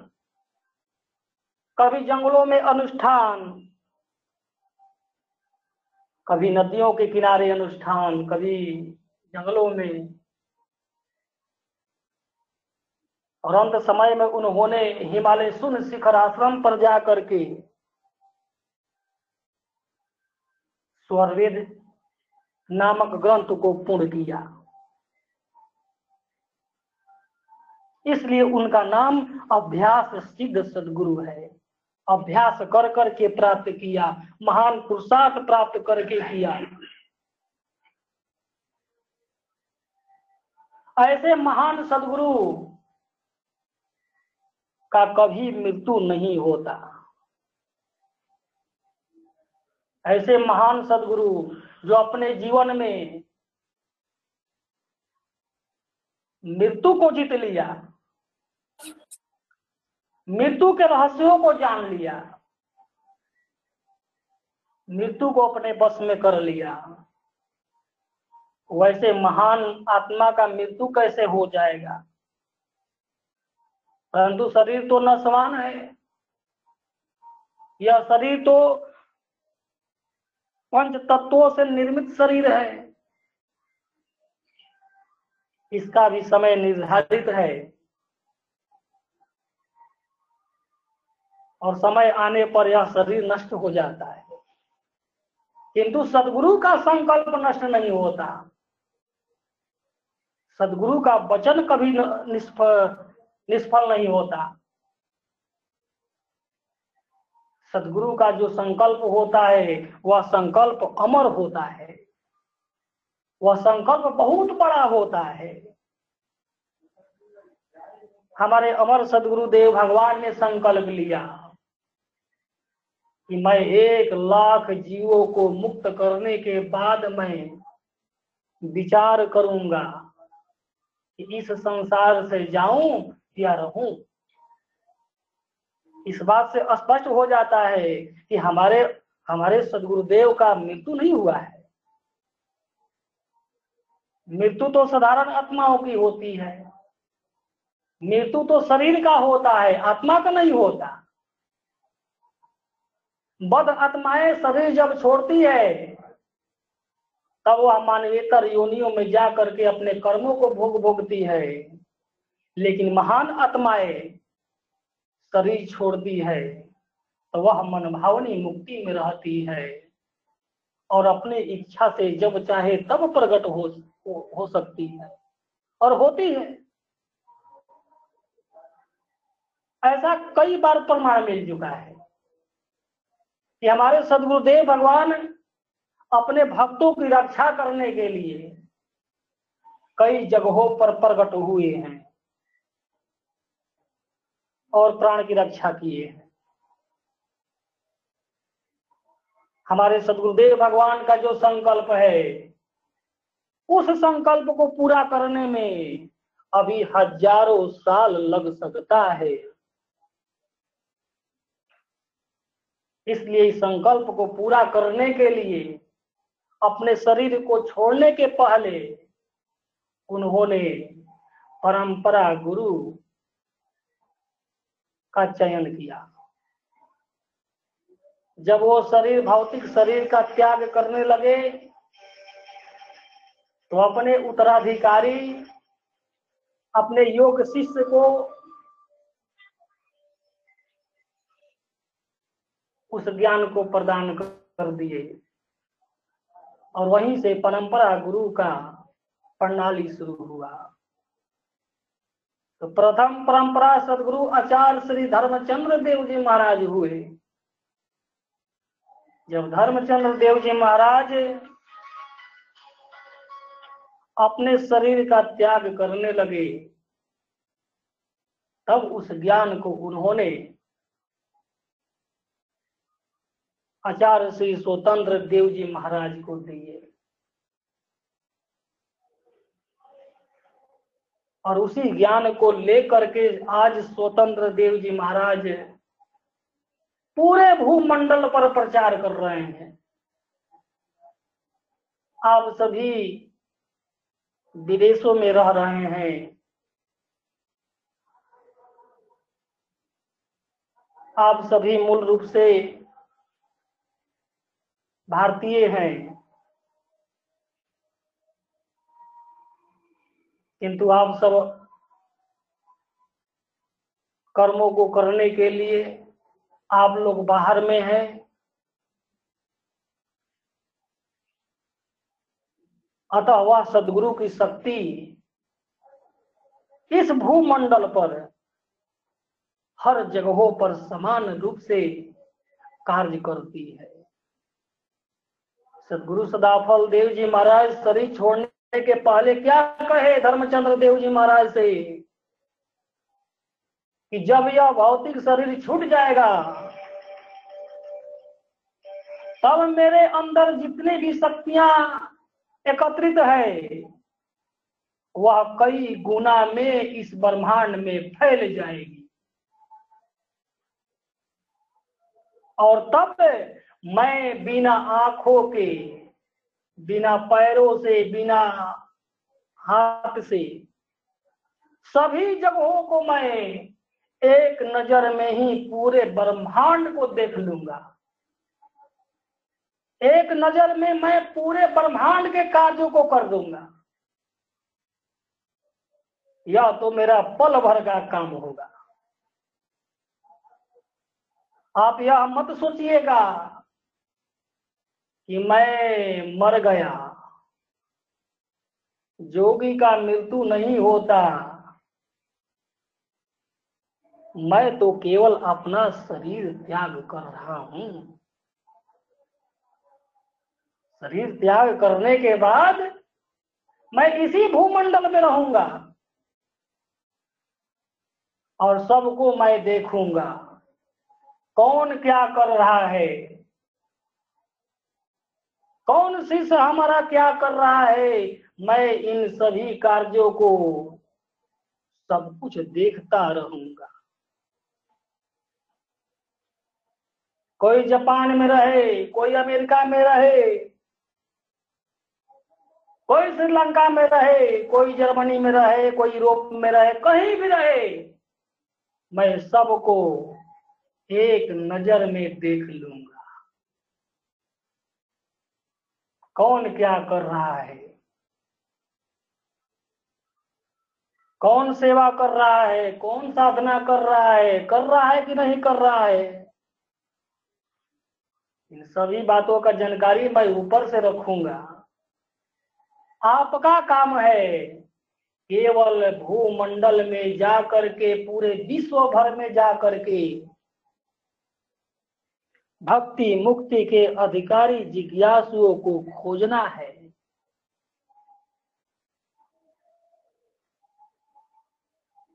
कभी जंगलों में अनुष्ठान, कभी नदियों के किनारे अनुष्ठान, कभी जंगलों में। और अंत समय में उन्होंने हिमालय सुन शिखर आश्रम पर जा करके स्वरवेद नामक ग्रंथ को पूर्ण किया। इसलिए उनका नाम अभ्यास सिद्ध सदगुरु है। अभ्यास कर करके प्राप्त किया, महान पुरुषार्थ प्राप्त करके किया। ऐसे महान सदगुरु का कभी मृत्यु नहीं होता। ऐसे महान सदगुरु जो अपने जीवन में मृत्यु को जीत लिया, मृत्यु के रहस्यों को जान लिया, मृत्यु को अपने बस में कर लिया, वैसे महान आत्मा का मृत्यु कैसे हो जाएगा? परंतु शरीर तो नसवान है। यह शरीर तो पंच तत्वों से निर्मित शरीर है। इसका भी समय निर्धारित है। और समय आने पर यह शरीर नष्ट हो जाता है। किंतु सदगुरु का संकल्प नष्ट नहीं होता। सदगुरु का वचन कभी निष्फल निष्फल नहीं होता। सदगुरु का जो संकल्प होता है, वह संकल्प अमर होता है। वह संकल्प बहुत बड़ा होता है। हमारे अमर सदगुरु देव भगवान ने संकल्प लिया कि मैं एक लाख जीवों को मुक्त करने के बाद मैं विचार करूँगा कि इस संसार से जाऊँ या रहूँ। इस बात से स्पष्ट हो जाता है कि हमारे हमारे सदगुरुदेव का मृत्यु नहीं हुआ है। मृत्यु तो साधारण आत्माओं की होती है। मृत्यु तो शरीर का होता है, आत्मा का नहीं होता। बद आत्माएँ शरीर जब छोड़ती है, तब वह मानवेतर योनियों में जा करके अपने कर्मों को भोग भोगती है। लेकिन महान आत्माएँ शरीर छोड़ती है तो वह मन भावनी मुक्ति में रहती है। और अपने इच्छा से जब चाहे तब प्रकट हो, हो हो सकती है। और होती है। ऐसा कई बार प्रमाण मिल चुका है कि हमारे सदगुरुदेव भगवान अपने भक्तों की रक्षा करने के लिए कई जगहों पर प्रकट हुए हैं। और प्राण की रक्षा किए। हैं हमारे सदगुरुदेव भगवान का जो संकल्प है, उस संकल्प को पूरा करने में अभी हज़ारों साल लग सकता है। इसलिए इस संकल्प को पूरा करने के लिए, अपने शरीर को छोड़ने के पहले, उन्होंने परंपरा गुरु का चयन किया। जब वो शरीर, भौतिक शरीर का त्याग करने लगे तो अपने उत्तराधिकारी, अपने योग शिष्य को उस ज्ञान को प्रदान कर दिए। और वहीं से परंपरा गुरु का प्रणाली शुरू हुआ। तो प्रथम परंपरा सदगुरु आचार्य श्री धर्मचंद्र देव जी महाराज हुए। जब धर्मचंद्र देव जी महाराज अपने शरीर का त्याग करने लगे, तब उस ज्ञान को उन्होंने आचार्य श्री स्वतंत्र देव जी महाराज को दिए। और उसी ज्ञान को लेकर के आज स्वतंत्र देव जी महाराज पूरे भूमंडल पर प्रचार कर रहे हैं। आप सभी विदेशों में रह रहे हैं। आप सभी मूल रूप से भारतीय हैं। किंतु आप सब कर्मों को करने के लिए आप लोग बाहर में हैं। अतः वह सदगुरु की शक्ति इस भूमंडल पर हर जगहों पर समान रूप से कार्य करती है। सदगुरु सदाफल देव जी महाराज, शरीर छोड़ने के पहले क्या कहे धर्मचंद्र देव जी महाराज से? कि जब यह भौतिक शरीर छूट जाएगा, तब मेरे अंदर जितनी भी शक्तियाँ एकत्रित है, वह कई गुना में इस ब्रह्मांड में फैल जाएगी। और तब मैं बिना आँखों के बिना पैरों से, बिना हाथ से। सभी जगहों को मैं एक नज़र में ही पूरे ब्रह्मांड को देख लूँगा। एक नज़र में मैं पूरे ब्रह्मांड के कार्यों को कर दूँगा। यह तो मेरा पल भर का काम होगा। आप यह मत सोचिएगा कि मैं मर गया। जोगी का मृत्यु नहीं होता। मैं तो केवल अपना शरीर त्याग कर रहा हूँ। शरीर त्याग करने के बाद मैं इसी भूमंडल में रहूँगा और सबको मैं देखूँगा। कौन क्या कर रहा है? कौन शिष्य हमारा क्या कर रहा है? मैं इन सभी कार्यों को सब कुछ देखता रहूँगा। कोई जापान में रहे, कोई अमेरिका में रहे, कोई श्रीलंका में रहे, कोई जर्मनी में रहे, कोई यूरोप में रहे, कहीं भी रहे, मैं सबको एक नज़र में देख लूँगा। कौन क्या कर रहा है? कौन सेवा कर रहा है? कौन साधना कर रहा है? कर रहा है कि नहीं कर रहा है? इन सभी बातों का जानकारी मैं ऊपर से रखूँगा। आपका काम है केवल भूमंडल में जा करके पूरे विश्व भर में जा करके भक्ति मुक्ति के अधिकारी जिज्ञासुओं को खोजना है।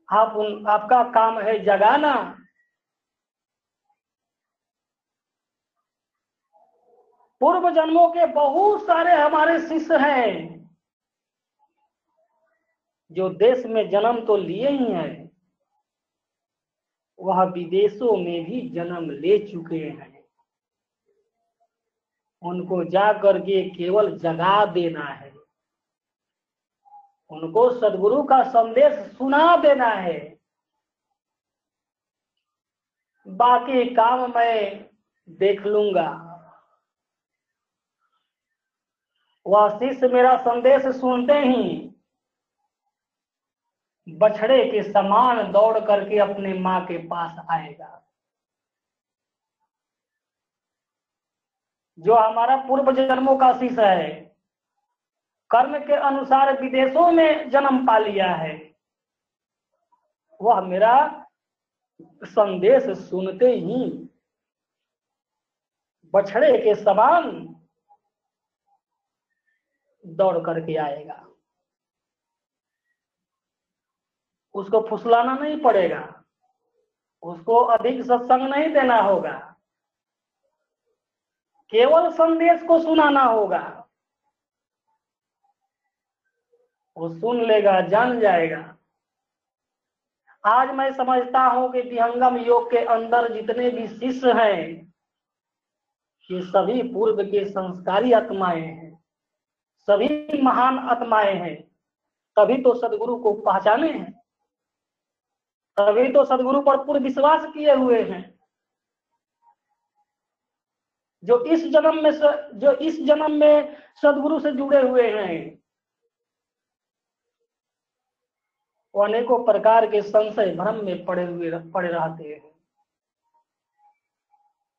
आप उन, आपका काम है जगाना। पूर्व जन्मों के बहुत सारे हमारे शिष्य हैं, जो देश में जन्म तो लिए ही हैं, वह विदेशों में भी जन्म ले चुके हैं। उनको जा करके केवल जगा देना है। उनको सदगुरु का संदेश सुना देना है। बाकी काम मैं देख लूँगा। वह शिष्य मेरा संदेश सुनते ही बछड़े के समान दौड़ करके अपने माँ के पास आएगा। जो हमारा पूर्व जन्मों का शिष्य है, कर्म के अनुसार विदेशों में जन्म पा लिया है, वह मेरा संदेश सुनते ही बछड़े के समान दौड़ करके आएगा। उसको फुसलाना नहीं पड़ेगा, उसको अधिक सत्संग नहीं देना होगा। केवल संदेश को सुनाना होगा। वो सुन लेगा, जान जाएगा। आज मैं समझता हूँ कि विहंगम योग के अंदर जितने भी शिष्य हैं, ये सभी पूर्व के संस्कारी आत्माएँ हैं। सभी महान आत्माएँ हैं। तभी तो सदगुरु को पहचाने हैं। तभी तो सदगुरु पर पूर्ण विश्वास किए हुए हैं। जो इस जन्म में जो इस जन्म में सदगुरु से जुड़े हुए हैं। वो अनेकों प्रकार के संशय भ्रम में पड़े हुए पड़े रहते हैं।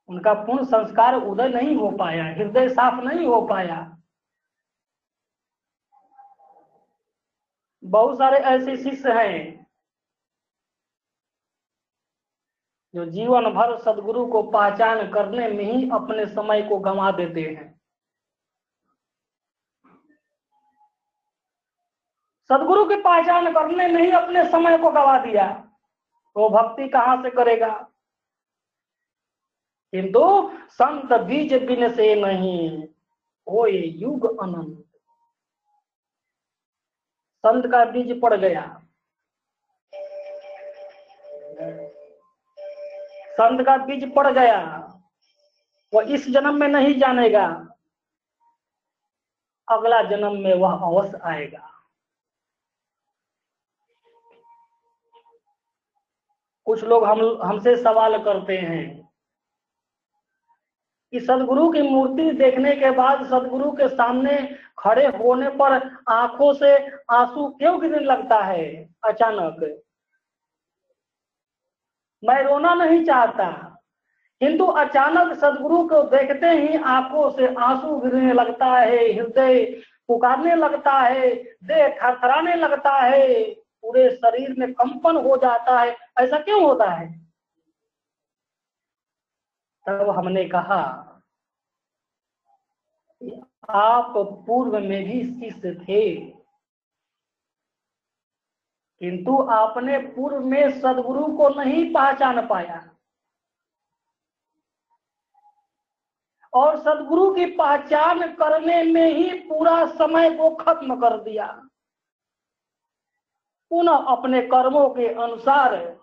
उनका पूर्ण संस्कार उदय नहीं हो पाया, हृदय साफ़ नहीं हो पाया। बहुत सारे ऐसे शिष्य हैं जो जीवन भर सदगुरु को पहचान करने में ही अपने समय को गंवा देते हैं। सदगुरु की पहचान करने में ही अपने समय को गवा दिया। तो भक्ति कहाँ से करेगा? किंतु संत बीज बिन से नहीं हो युग अनंत। संत का बीज पड़ गया। संत का बीज पड़ गया। वो इस जन्म में नहीं जानेगा। अगला जन्म में वह अवश्य आएगा। कुछ लोग हम, हमसे सवाल करते हैं। कि सदगुरु की मूर्ति देखने के बाद सदगुरु के सामने खड़े होने पर आँखों से आँसू क्यों गिरने लगता है? अचानक मैं रोना नहीं चाहता। किंतु अचानक सदगुरु को देखते ही आँखों से आँसू गिरने लगता है, हृदय पुकारने लगता है, देह थरथराने लगता है, पूरे शरीर में कंपन हो जाता है। ऐसा क्यों होता है? तब हमने कहा आप पूर्व में भी शिष्य थे। किंतु आपने पूर्व में सदगुरु को नहीं पहचान पाया। और सदगुरु की पहचान करने में ही पूरा समय को खत्म कर दिया। पुनः अपने कर्मों के अनुसार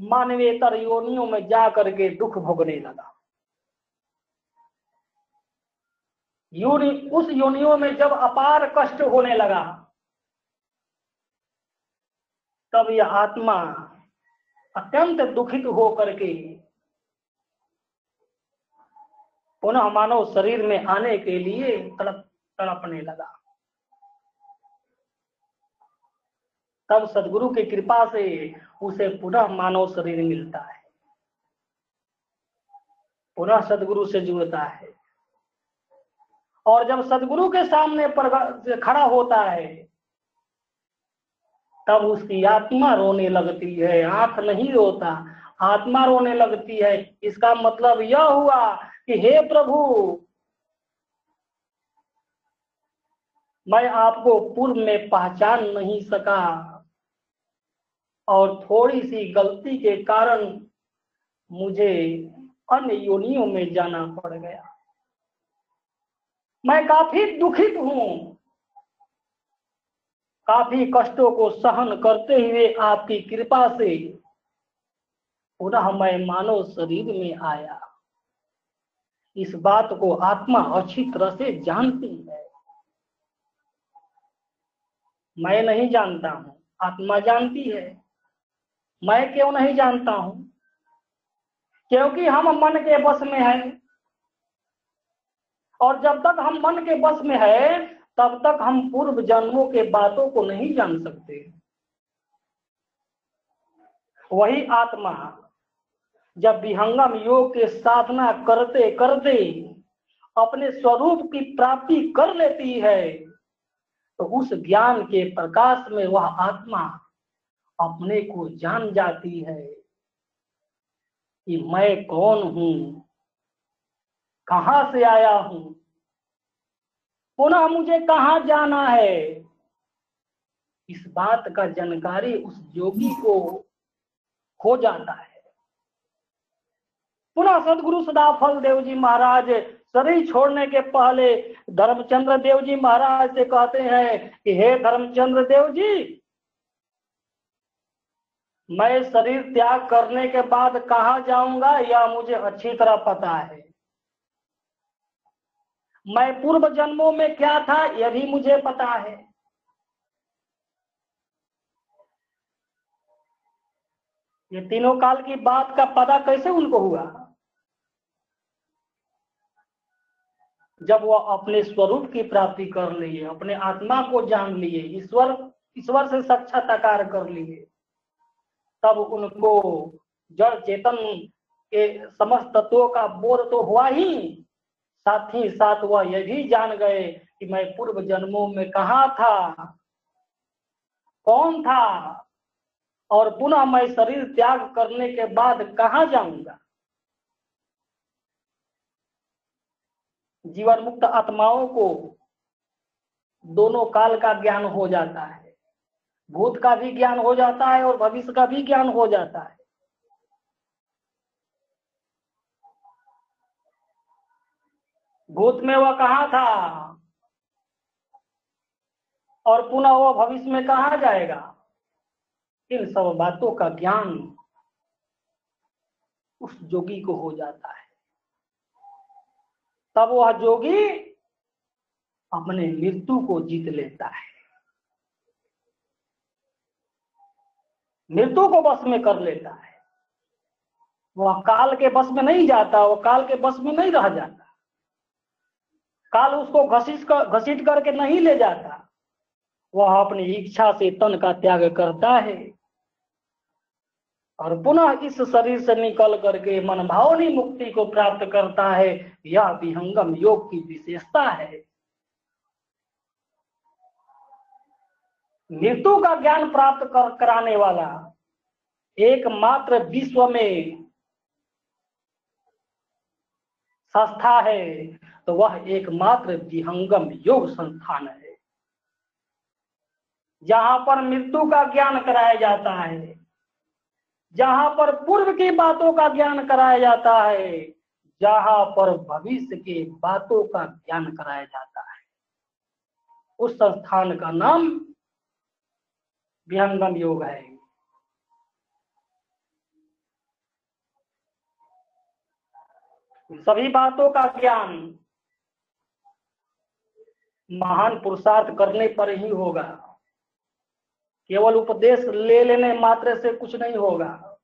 मानवेतर योनियों में जा करके दुख भोगने लगा। योनि, उस योनियों में जब अपार कष्ट होने लगा तब यह आत्मा अत्यंत दुखित हो करके पुनः मानव शरीर में आने के लिए तड़प तड़पने लगा। तब सदगुरु की कृपा से उसे पुनः मानव शरीर मिलता है। पुनः सदगुरु से जुड़ता है। और जब सदगुरु के सामने खड़ा होता है तब उसकी आत्मा रोने लगती है, आँख नहीं रोता, आत्मा रोने लगती है। इसका मतलब यह हुआ कि हे प्रभु, मैं आपको पूर्व में पहचान नहीं सका और थोड़ी सी गलती के कारण मुझे अन्य योनियों में जाना पड़ गया। मैं काफ़ी दुखित हूँ। काफ़ी कष्टों को सहन करते हुए आपकी कृपा से पुनः मैं मानव शरीर में आया। इस बात को आत्मा अच्छी तरह से जानती है। मैं नहीं जानता हूँ, आत्मा जानती है। मैं क्यों नहीं जानता हूँ? क्योंकि हम मन के बस में हैं। और जब तक हम मन के बस में है तब तक हम पूर्व जन्मों के बातों को नहीं जान सकते। वही आत्मा, जब विहंगम योग के साधना करते करते अपने स्वरूप की प्राप्ति कर लेती है तो उस ज्ञान के प्रकाश में वह आत्मा अपने को जान जाती है कि मैं कौन हूँ, कहाँ से आया हूँ। पुनः मुझे कहा जाना है? इस बात का जानकारी उस योगी को हो जाता है। पुनः सदगुरु सदाफल देव जी महाराज शरीर छोड़ने के पहले धर्मचंद्र देव जी महाराज से कहते हैं कि, हे धर्मचंद्र देव जी मैं शरीर त्याग करने के बाद कहा जाऊँगा, यह मुझे अच्छी तरह पता है। मैं पूर्व जन्मों में क्या था यह भी मुझे पता है। ये तीनों काल की बात का पता कैसे उनको हुआ? जब वह अपने स्वरूप की प्राप्ति कर लिए, अपने आत्मा को जान लिए, ईश्वर ईश्वर से साक्षात्कार कर लिए, तब उनको जड़ चेतन के समस्त तत्वों का बोध तो हुआ ही। साथ ही साथ वह यह भी जान गए कि मैं पूर्व जन्मों में कहा था, कौन था और पुनः मैं शरीर त्याग करने के बाद कहा जाऊँगा। जीवन मुक्त आत्माओं को दोनों काल का ज्ञान हो जाता है, भूत का भी ज्ञान हो जाता है और भविष्य का भी ज्ञान हो जाता है। भूत में वह कहा था? और पुनः वह भविष्य में कहा जाएगा? इन सब बातों का ज्ञान उस जोगी को हो जाता है। तब वह जोगी अपने मृत्यु को जीत लेता है। मृत्यु को बस में कर लेता है। वह काल के बस में नहीं जाता, वह काल के बस में नहीं रह जाता। काल उसको घसीट कर, घसीट करके नहीं ले जाता। वह अपनी इच्छा से तन का त्याग करता है। और पुनः इस शरीर से निकल करके मन भावनी मुक्ति को प्राप्त करता है। यह विहंगम योग की विशेषता है। मृत्यु का ज्ञान प्राप्त कर, कराने वाला एकमात्र विश्व में संस्था है तो वह एकमात्र विहंगम योग संस्थान है। जहाँ पर मृत्यु का ज्ञान कराया जाता है, जहाँ पर पूर्व की बातों का ज्ञान कराया जाता है, जहाँ पर भविष्य के बातों का ज्ञान कराया जाता है। उस संस्थान का नाम विहंगम योग है। सभी बातों का ज्ञान महान पुरुषार्थ करने पर ही होगा। केवल उपदेश ले लेने मात्र से कुछ नहीं होगा।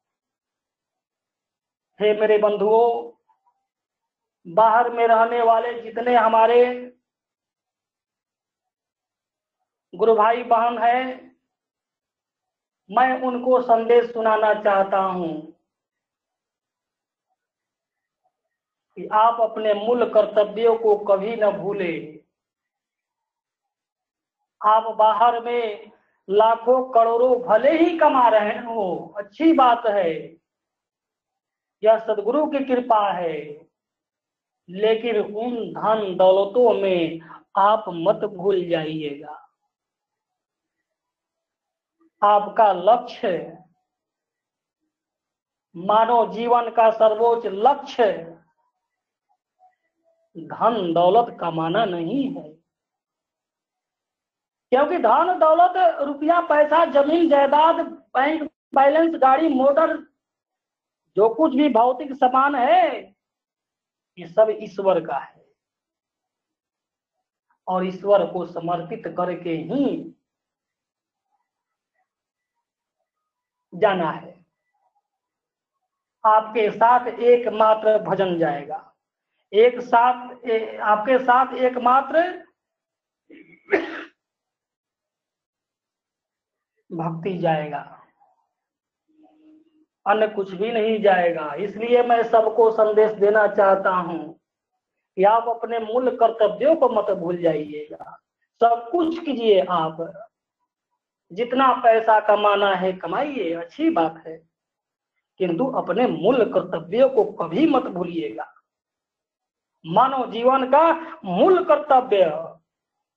हे मेरे बंधुओं, बाहर में रहने वाले जितने हमारे गुरु भाई बहन है, मैं उनको संदेश सुनाना चाहता हूँ। कि आप अपने मूल कर्तव्यों को कभी न भूले। आप बाहर में लाखों करोड़ों भले ही कमा रहे हो, अच्छी बात है। यह सदगुरु की कृपा है। लेकिन उन धन दौलतों में आप मत भूल जाइएगा। आपका लक्ष्य मानव जीवन का सर्वोच्च लक्ष्य धन दौलत कमाना नहीं है। क्योंकि धन दौलत, रुपया, पैसा, ज़मीन, जायदाद बैंक बैलेंस गाड़ी मोटर जो कुछ भी भौतिक सामान है, ये सब ईश्वर का है। और ईश्वर को समर्पित करके ही जाना है। आपके साथ एकमात्र भजन जाएगा। एक साथ आपके साथ एकमात्र भक्ति जाएगा। अन्य कुछ भी नहीं जाएगा। इसलिए मैं सबको संदेश देना चाहता हूँ कि आप अपने मूल कर्तव्यों को मत भूल जाइएगा। सब कुछ कीजिए आप। जितना पैसा कमाना है, कमाइए, अच्छी बात है। किंतु अपने मूल कर्तव्यों को कभी मत भूलिएगा। मानव जीवन का मूल कर्तव्य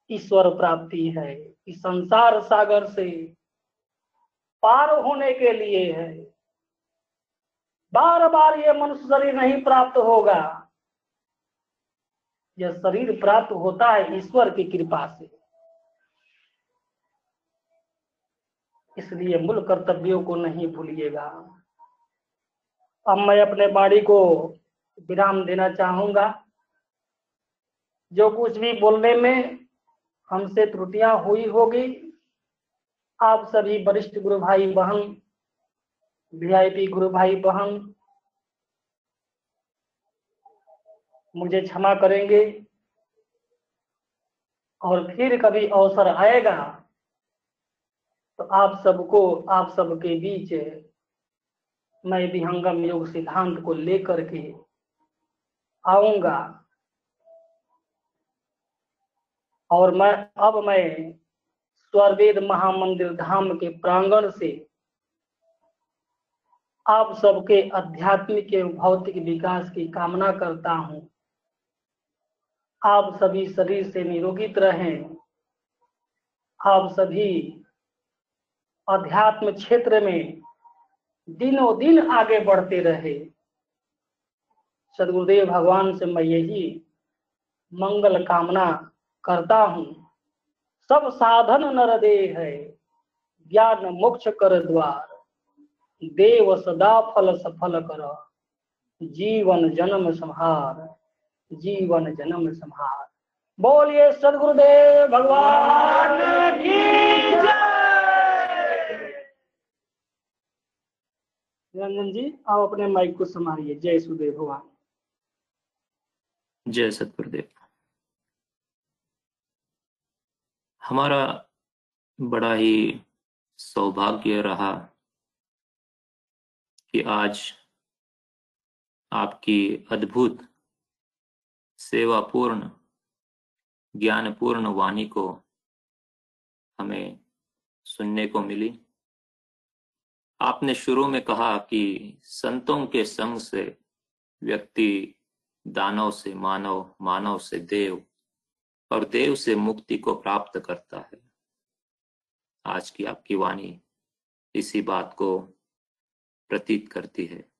ईश्वर प्राप्ति है। इस संसार सागर से पार होने के लिए है। बार बार ये मनुष्य शरीर नहीं प्राप्त होगा। यह शरीर प्राप्त होता है ईश्वर की कृपा से। इसलिए मूल कर्तव्यों को नहीं भूलिएगा। अब मैं अपने बाड़ी को विराम देना चाहूँगा। जो कुछ भी बोलने में हमसे त्रुटियाँ हुई होगी, आप सभी वरिष्ठ गुरु भाई बहन वीआईपी गुरु भाई बहन, मुझे क्षमा करेंगे और फिर कभी अवसर आएगा तो आप सबको, आप सबके बीच मैं विहंगम योग सिद्धांत को लेकर के आऊँगा। और मैं, अब मैं स्वरवेद महामंदिर धाम के प्रांगण से आप सबके आध्यात्मिक एवं भौतिक विकास की कामना करता हूँ। आप सभी शरीर से निरोगित रहें। आप सभी अध्यात्म क्षेत्र में दिनों दिन आगे बढ़ते रहे। सदगुरुदेव भगवान से मैं यही मंगल कामना करता हूँ। सब साधन नर दे है, ज्ञान मोक्ष कर द्वार। देव सदा फल सफल कर, जीवन जन्म संहार, जीवन जन्म संहार। बोलिए सदगुरुदेव भगवान की निरंजन जी, आप अपने माइक को संभालिए जय सुदेव भगवान। जय सतगुरुदेव हमारा बड़ा ही सौभाग्य रहा कि आज आपकी अद्भुत, सेवापूर्ण, ज्ञानपूर्ण वाणी को हमें सुनने को मिली। आपने शुरू में कहा कि संतों के संग से व्यक्ति दानव से मानव मानव से देव और देव से मुक्ति को प्राप्त करता है। आज की आपकी वाणी इसी बात को प्रतीत करती है।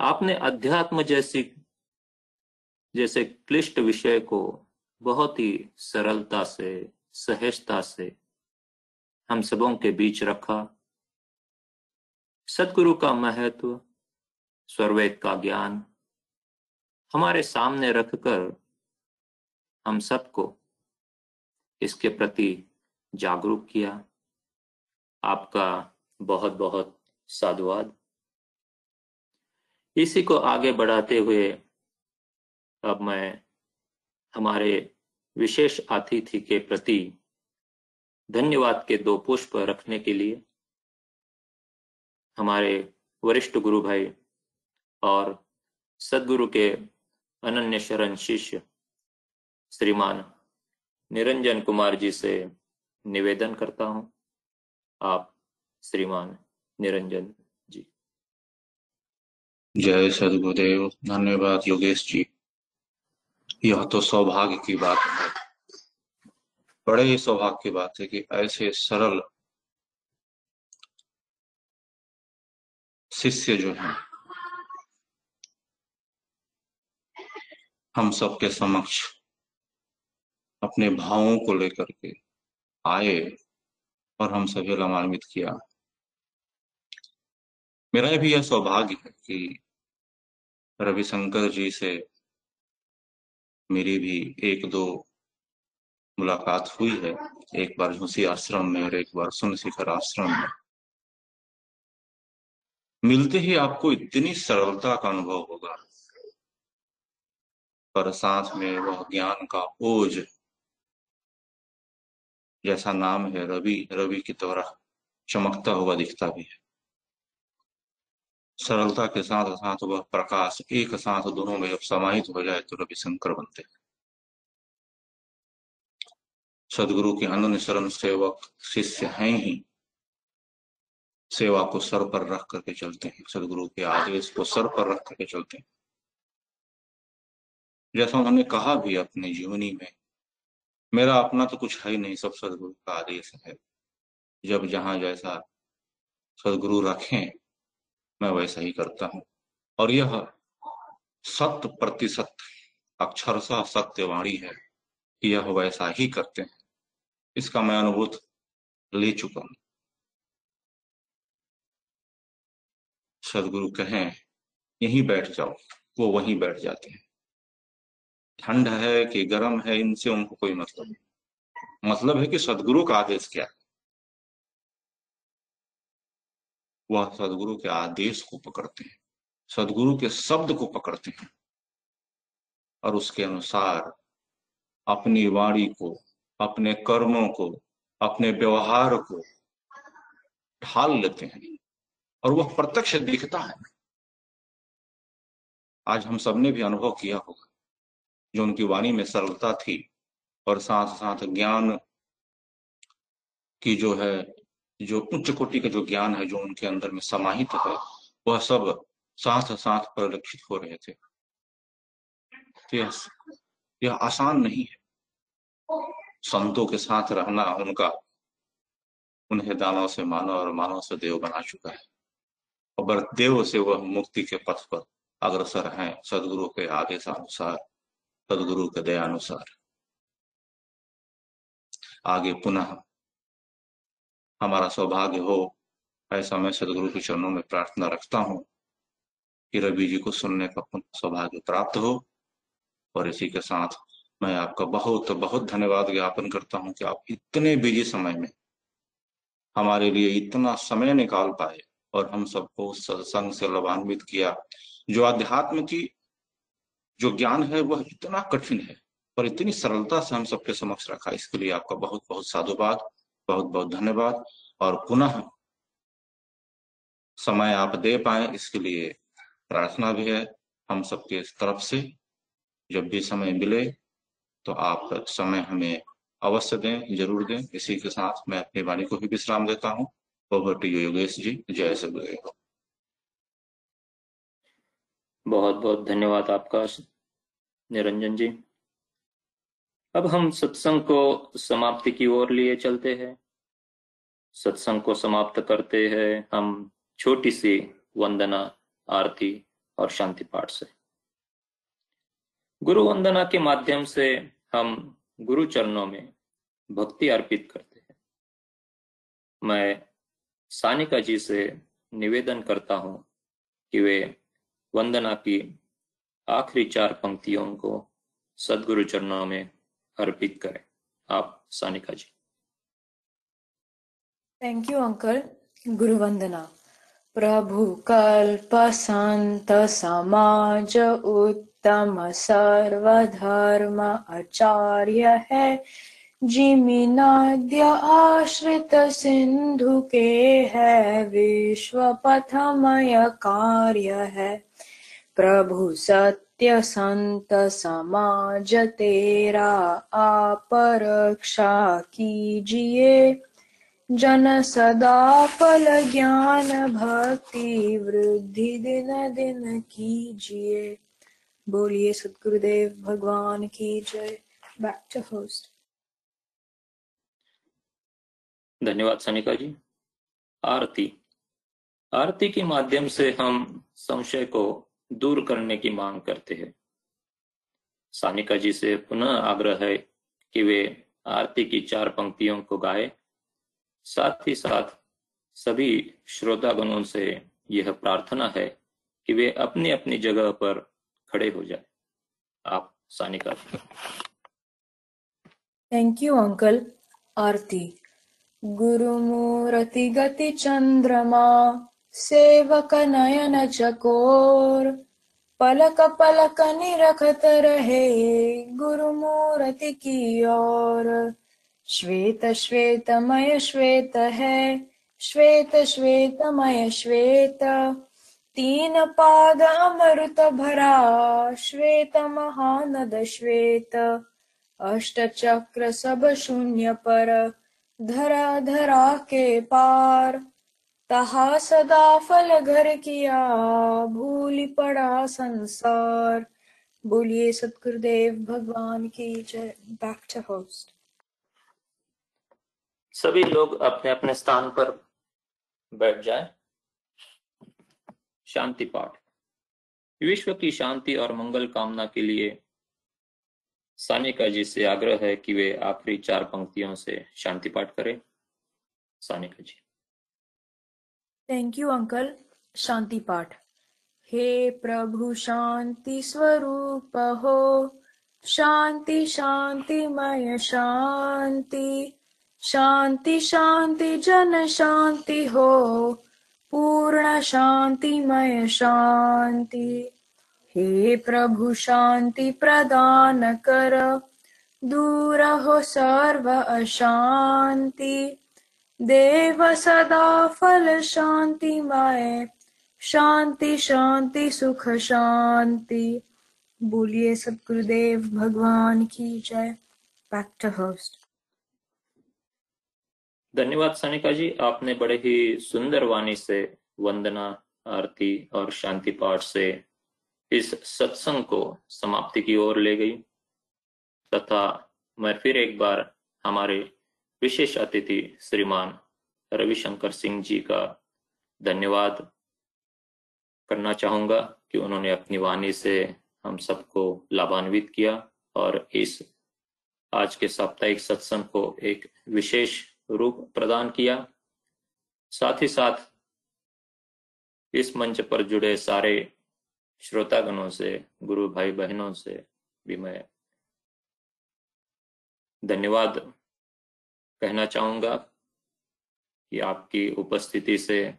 आपने अध्यात्म जैसी, जैसे क्लिष्ट विषय को बहुत ही सरलता से, सहजता से हम सबों के बीच रखा। सदगुरु का महत्व स्वर्वेद का ज्ञान हमारे सामने रखकर हम सबको इसके प्रति जागरूक किया। आपका बहुत बहुत साधुवाद। इसी को आगे बढ़ाते हुए अब मैं हमारे विशेष अतिथि के प्रति धन्यवाद के दो पुष्प रखने के लिए हमारे वरिष्ठ गुरु भाई और सदगुरु के अनन्य शरण शिष्य श्रीमान, निरंजन कुमार जी से निवेदन करता हूँ। आप श्रीमान निरंजन जी। जय सदगुरुदेव। धन्यवाद योगेश जी। यह तो सौभाग्य की बात है। बड़े ही सौभाग्य की बात है कि ऐसे सरल शिष्य जो है, हम सबके समक्ष अपने भावों को लेकर के आए और हम सभी लाभान्वित किया। मेरा भी यह सौभाग्य है कि रविशंकर जी से मेरी भी एक दो मुलाकात हुई है। एक बार झूसी आश्रम में और एक बार सुन शिखर आश्रम में। मिलते ही आपको इतनी सरलता का अनुभव होगा। पर साथ में वह ज्ञान का ओज जैसा नाम है रवि रवि की तरह चमकता हुआ दिखता भी है। सरलता के साथ साथ वह प्रकाश, एक साथ दोनों में जब समाहित हो जाए तो रवि शंकर बनते हैं। सदगुरु के अनन्य शरण सेवक, शिष्य हैं ही। सेवा को सर पर रख करके चलते हैं। सदगुरु के आदेश को सर पर रख करके चलते हैं। जैसा उन्होंने कहा भी अपने जीवनी में मेरा अपना तो कुछ है ही नहीं, सब सदगुरु का आदेश है। जब जहाँ जैसा सदगुरु रखें, मैं वैसा ही करता हूँ। और यह सत्य प्रतिशत अक्षरशः सत्यवाणी है कि यह वैसा ही करते हैं। इसका मैं अनुभूत ले चुका हूँ। सदगुरु कहें, यहीं बैठ जाओ। वो वहीं बैठ जाते हैं। ठंड है कि गर्म है, इनसे उनको कोई मतलब नहीं। मतलब है कि सदगुरु का आदेश क्या? है वह सदगुरु के आदेश को पकड़ते हैं। सदगुरु के शब्द को पकड़ते हैं। और उसके अनुसार अपनी वाणी को, अपने कर्मों को, अपने व्यवहार को ढाल लेते हैं। और वह प्रत्यक्ष दिखता है। आज हम सबने भी अनुभव किया होगा। जो उनकी वाणी में सरलता थी और साथ साथ ज्ञान की जो है जो उच्च कोटि का जो ज्ञान है जो उनके अंदर में समाहित है वह सब साथ साथ परिलक्षित हो रहे थे। तो यह, यह आसान नहीं है। संतों के साथ रहना उनका उन्हें दानव से मानव और मानव से देव बना चुका है। और देव से वह मुक्ति के पथ पर अग्रसर हैं सदगुरु के आदेशानुसार। सदगुरु के दयानुसार। आगे पुनः हमारा सौभाग्य हो, ऐसा मैं सदगुरु के चरणों में प्रार्थना रखता हूँ कि रवि जी को सुनने का पुनः सौभाग्य प्राप्त हो। और इसी के साथ मैं आपका बहुत बहुत धन्यवाद ज्ञापन करता हूँ कि आप इतने बिज़ी समय में हमारे लिए इतना समय निकाल पाए और हम सबको सत्संग से लाभान्वित किया। जो अध्यात्म की जो ज्ञान है वह इतना कठिन है, पर इतनी सरलता से हम सबके समक्ष रखा। इसके लिए आपका बहुत बहुत साधुवाद, बहुत बहुत धन्यवाद। और पुनः समय आप दे पाए, इसके लिए प्रार्थना भी है हम सबके तरफ़ से। जब भी समय मिले तो आप समय हमें अवश्य दें, ज़रूर दें। इसी के साथ मैं अपनी वाणी को भी विश्राम देता हूँ। Over to Yogesh ji. जय सदगुरु बहुत बहुत धन्यवाद आपका। निरंजन जी। अब हम सत्संग को समाप्ति की ओर लिए चलते हैं। सत्संग को समाप्त करते हैं हम छोटी सी वंदना, आरती और शांति पाठ से। गुरु वंदना के माध्यम से हम गुरु चरणों में भक्ति अर्पित करते हैं। मैं सानिका जी से निवेदन करता हूँ कि वे वंदना की आखिरी चार पंक्तियों को सदगुरु चरणों में अर्पित करें। आप, Sanika ji. Thank you uncle गुरु वंदना प्रभु कल्प संत समाज उत्तम सर्वधर्म आचार्य है जिमिनाद्य आश्रित सिंधु के है विश्व पथमय कार्य है प्रभु सत्य संत समाज तेरा आप रक्षा कीजिए जन सदा फल ज्ञान भक्ति वृद्धि दिन दिन कीजिए बोलिए सतगुरुदेव भगवान की जय। बैक टू होस्ट धन्यवाद सनिका जी। आरती। आरती के माध्यम से हम संशय को दूर करने की मांग करते हैं। सानिका जी से पुनः आग्रह है कि वे आरती की चार पंक्तियों को गाए। साथ ही साथ सभी श्रोतागणों से यह प्रार्थना है कि वे अपनी अपनी जगह पर खड़े हो जाए। आप, सानिका थैंक यू अंकल आरती गुरुमूर्ति गति चंद्रमा सेवक नयन चकोर पलक पलक निरखत रहे गुरुमूर्ति की ओर श्वेत श्वेतमय श्वेत है श्वेत श्वेतमय श्वेत तीन पाद अमृत भरा श्वेत महानद श्वेत अष्ट चक्र सब शून्य पर धरा धरा के पार। तहा सदा फल घर किया। भूल पड़ा संसार। बोलिए सतगुरुदेव, भगवान की जय। बैक टू होस्ट सभी लोग अपने अपने स्थान पर बैठ जाए। शांति पाठ। विश्व की शांति और मंगल कामना के लिए सानिका जी से आग्रह है कि वे आखिरी चार पंक्तियों से शांति पाठ करें। Sanika ji. Thank you uncle शांति पाठ हे प्रभु शांति स्वरूप हो शांति शांतिमय शांति शांति शांति जन शांति हो पूर्ण शांतिमय शांति हे प्रभु शांति प्रदान कर दूर हो सर्व अशांति देव सदा फल शांतिमय शांति शांति, सुख, शांति। बोलिए सतगुरुदेव भगवान की जय। बैक टू होस्ट धन्यवाद सनिका जी। आपने बड़े ही सुंदर वाणी से वंदना, आरती और शांति पाठ से इस सत्संग को समाप्ति की ओर ले गई। तथा मैं फिर एक बार हमारे विशेष अतिथि श्रीमान रविशंकर सिंह जी का धन्यवाद करना चाहूँगा कि उन्होंने अपनी वाणी से हम सबको लाभान्वित किया और इस आज के साप्ताहिक सत्संग को एक विशेष रूप प्रदान किया। साथ ही साथ इस मंच पर जुड़े सारे श्रोतागणों से, गुरु भाई बहनों से भी मैं धन्यवाद कहना चाहूँगा कि आपकी उपस्थिति से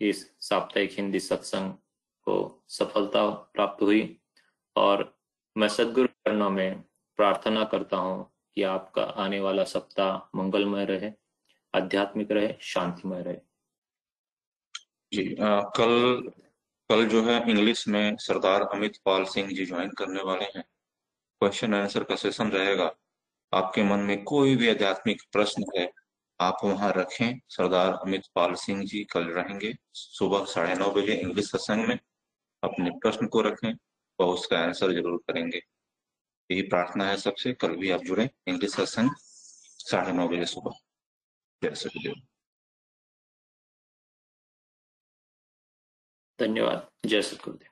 इस साप्ताहिक हिंदी सत्संग को सफलता प्राप्त हुई और मैं सदगुरु चरणों में प्रार्थना करता हूँ कि आपका आने वाला सप्ताह मंगलमय रहे आध्यात्मिक रहे शांतिमय रहे। जी आ, कल कल जो है इंग्लिश में सरदार अमित पाल सिंह जी ज्वाइन करने वाले हैं। क्वेश्चन आंसर का सेशन रहेगा। आपके मन में कोई भी आध्यात्मिक प्रश्न है, आप वहाँ रखें। सरदार अमित पाल सिंह जी कल रहेंगे सुबह साढ़े नौ बजे इंग्लिश सत्संग में। अपने प्रश्न को रखें और उसका आंसर ज़रूर करेंगे। यही प्रार्थना है सबसे, कल भी आप जुड़े इंग्लिश सत्संग साढ़े नौ बजे सुबह। जय सतदेव धन्यवाद। जय सतगुरुदेव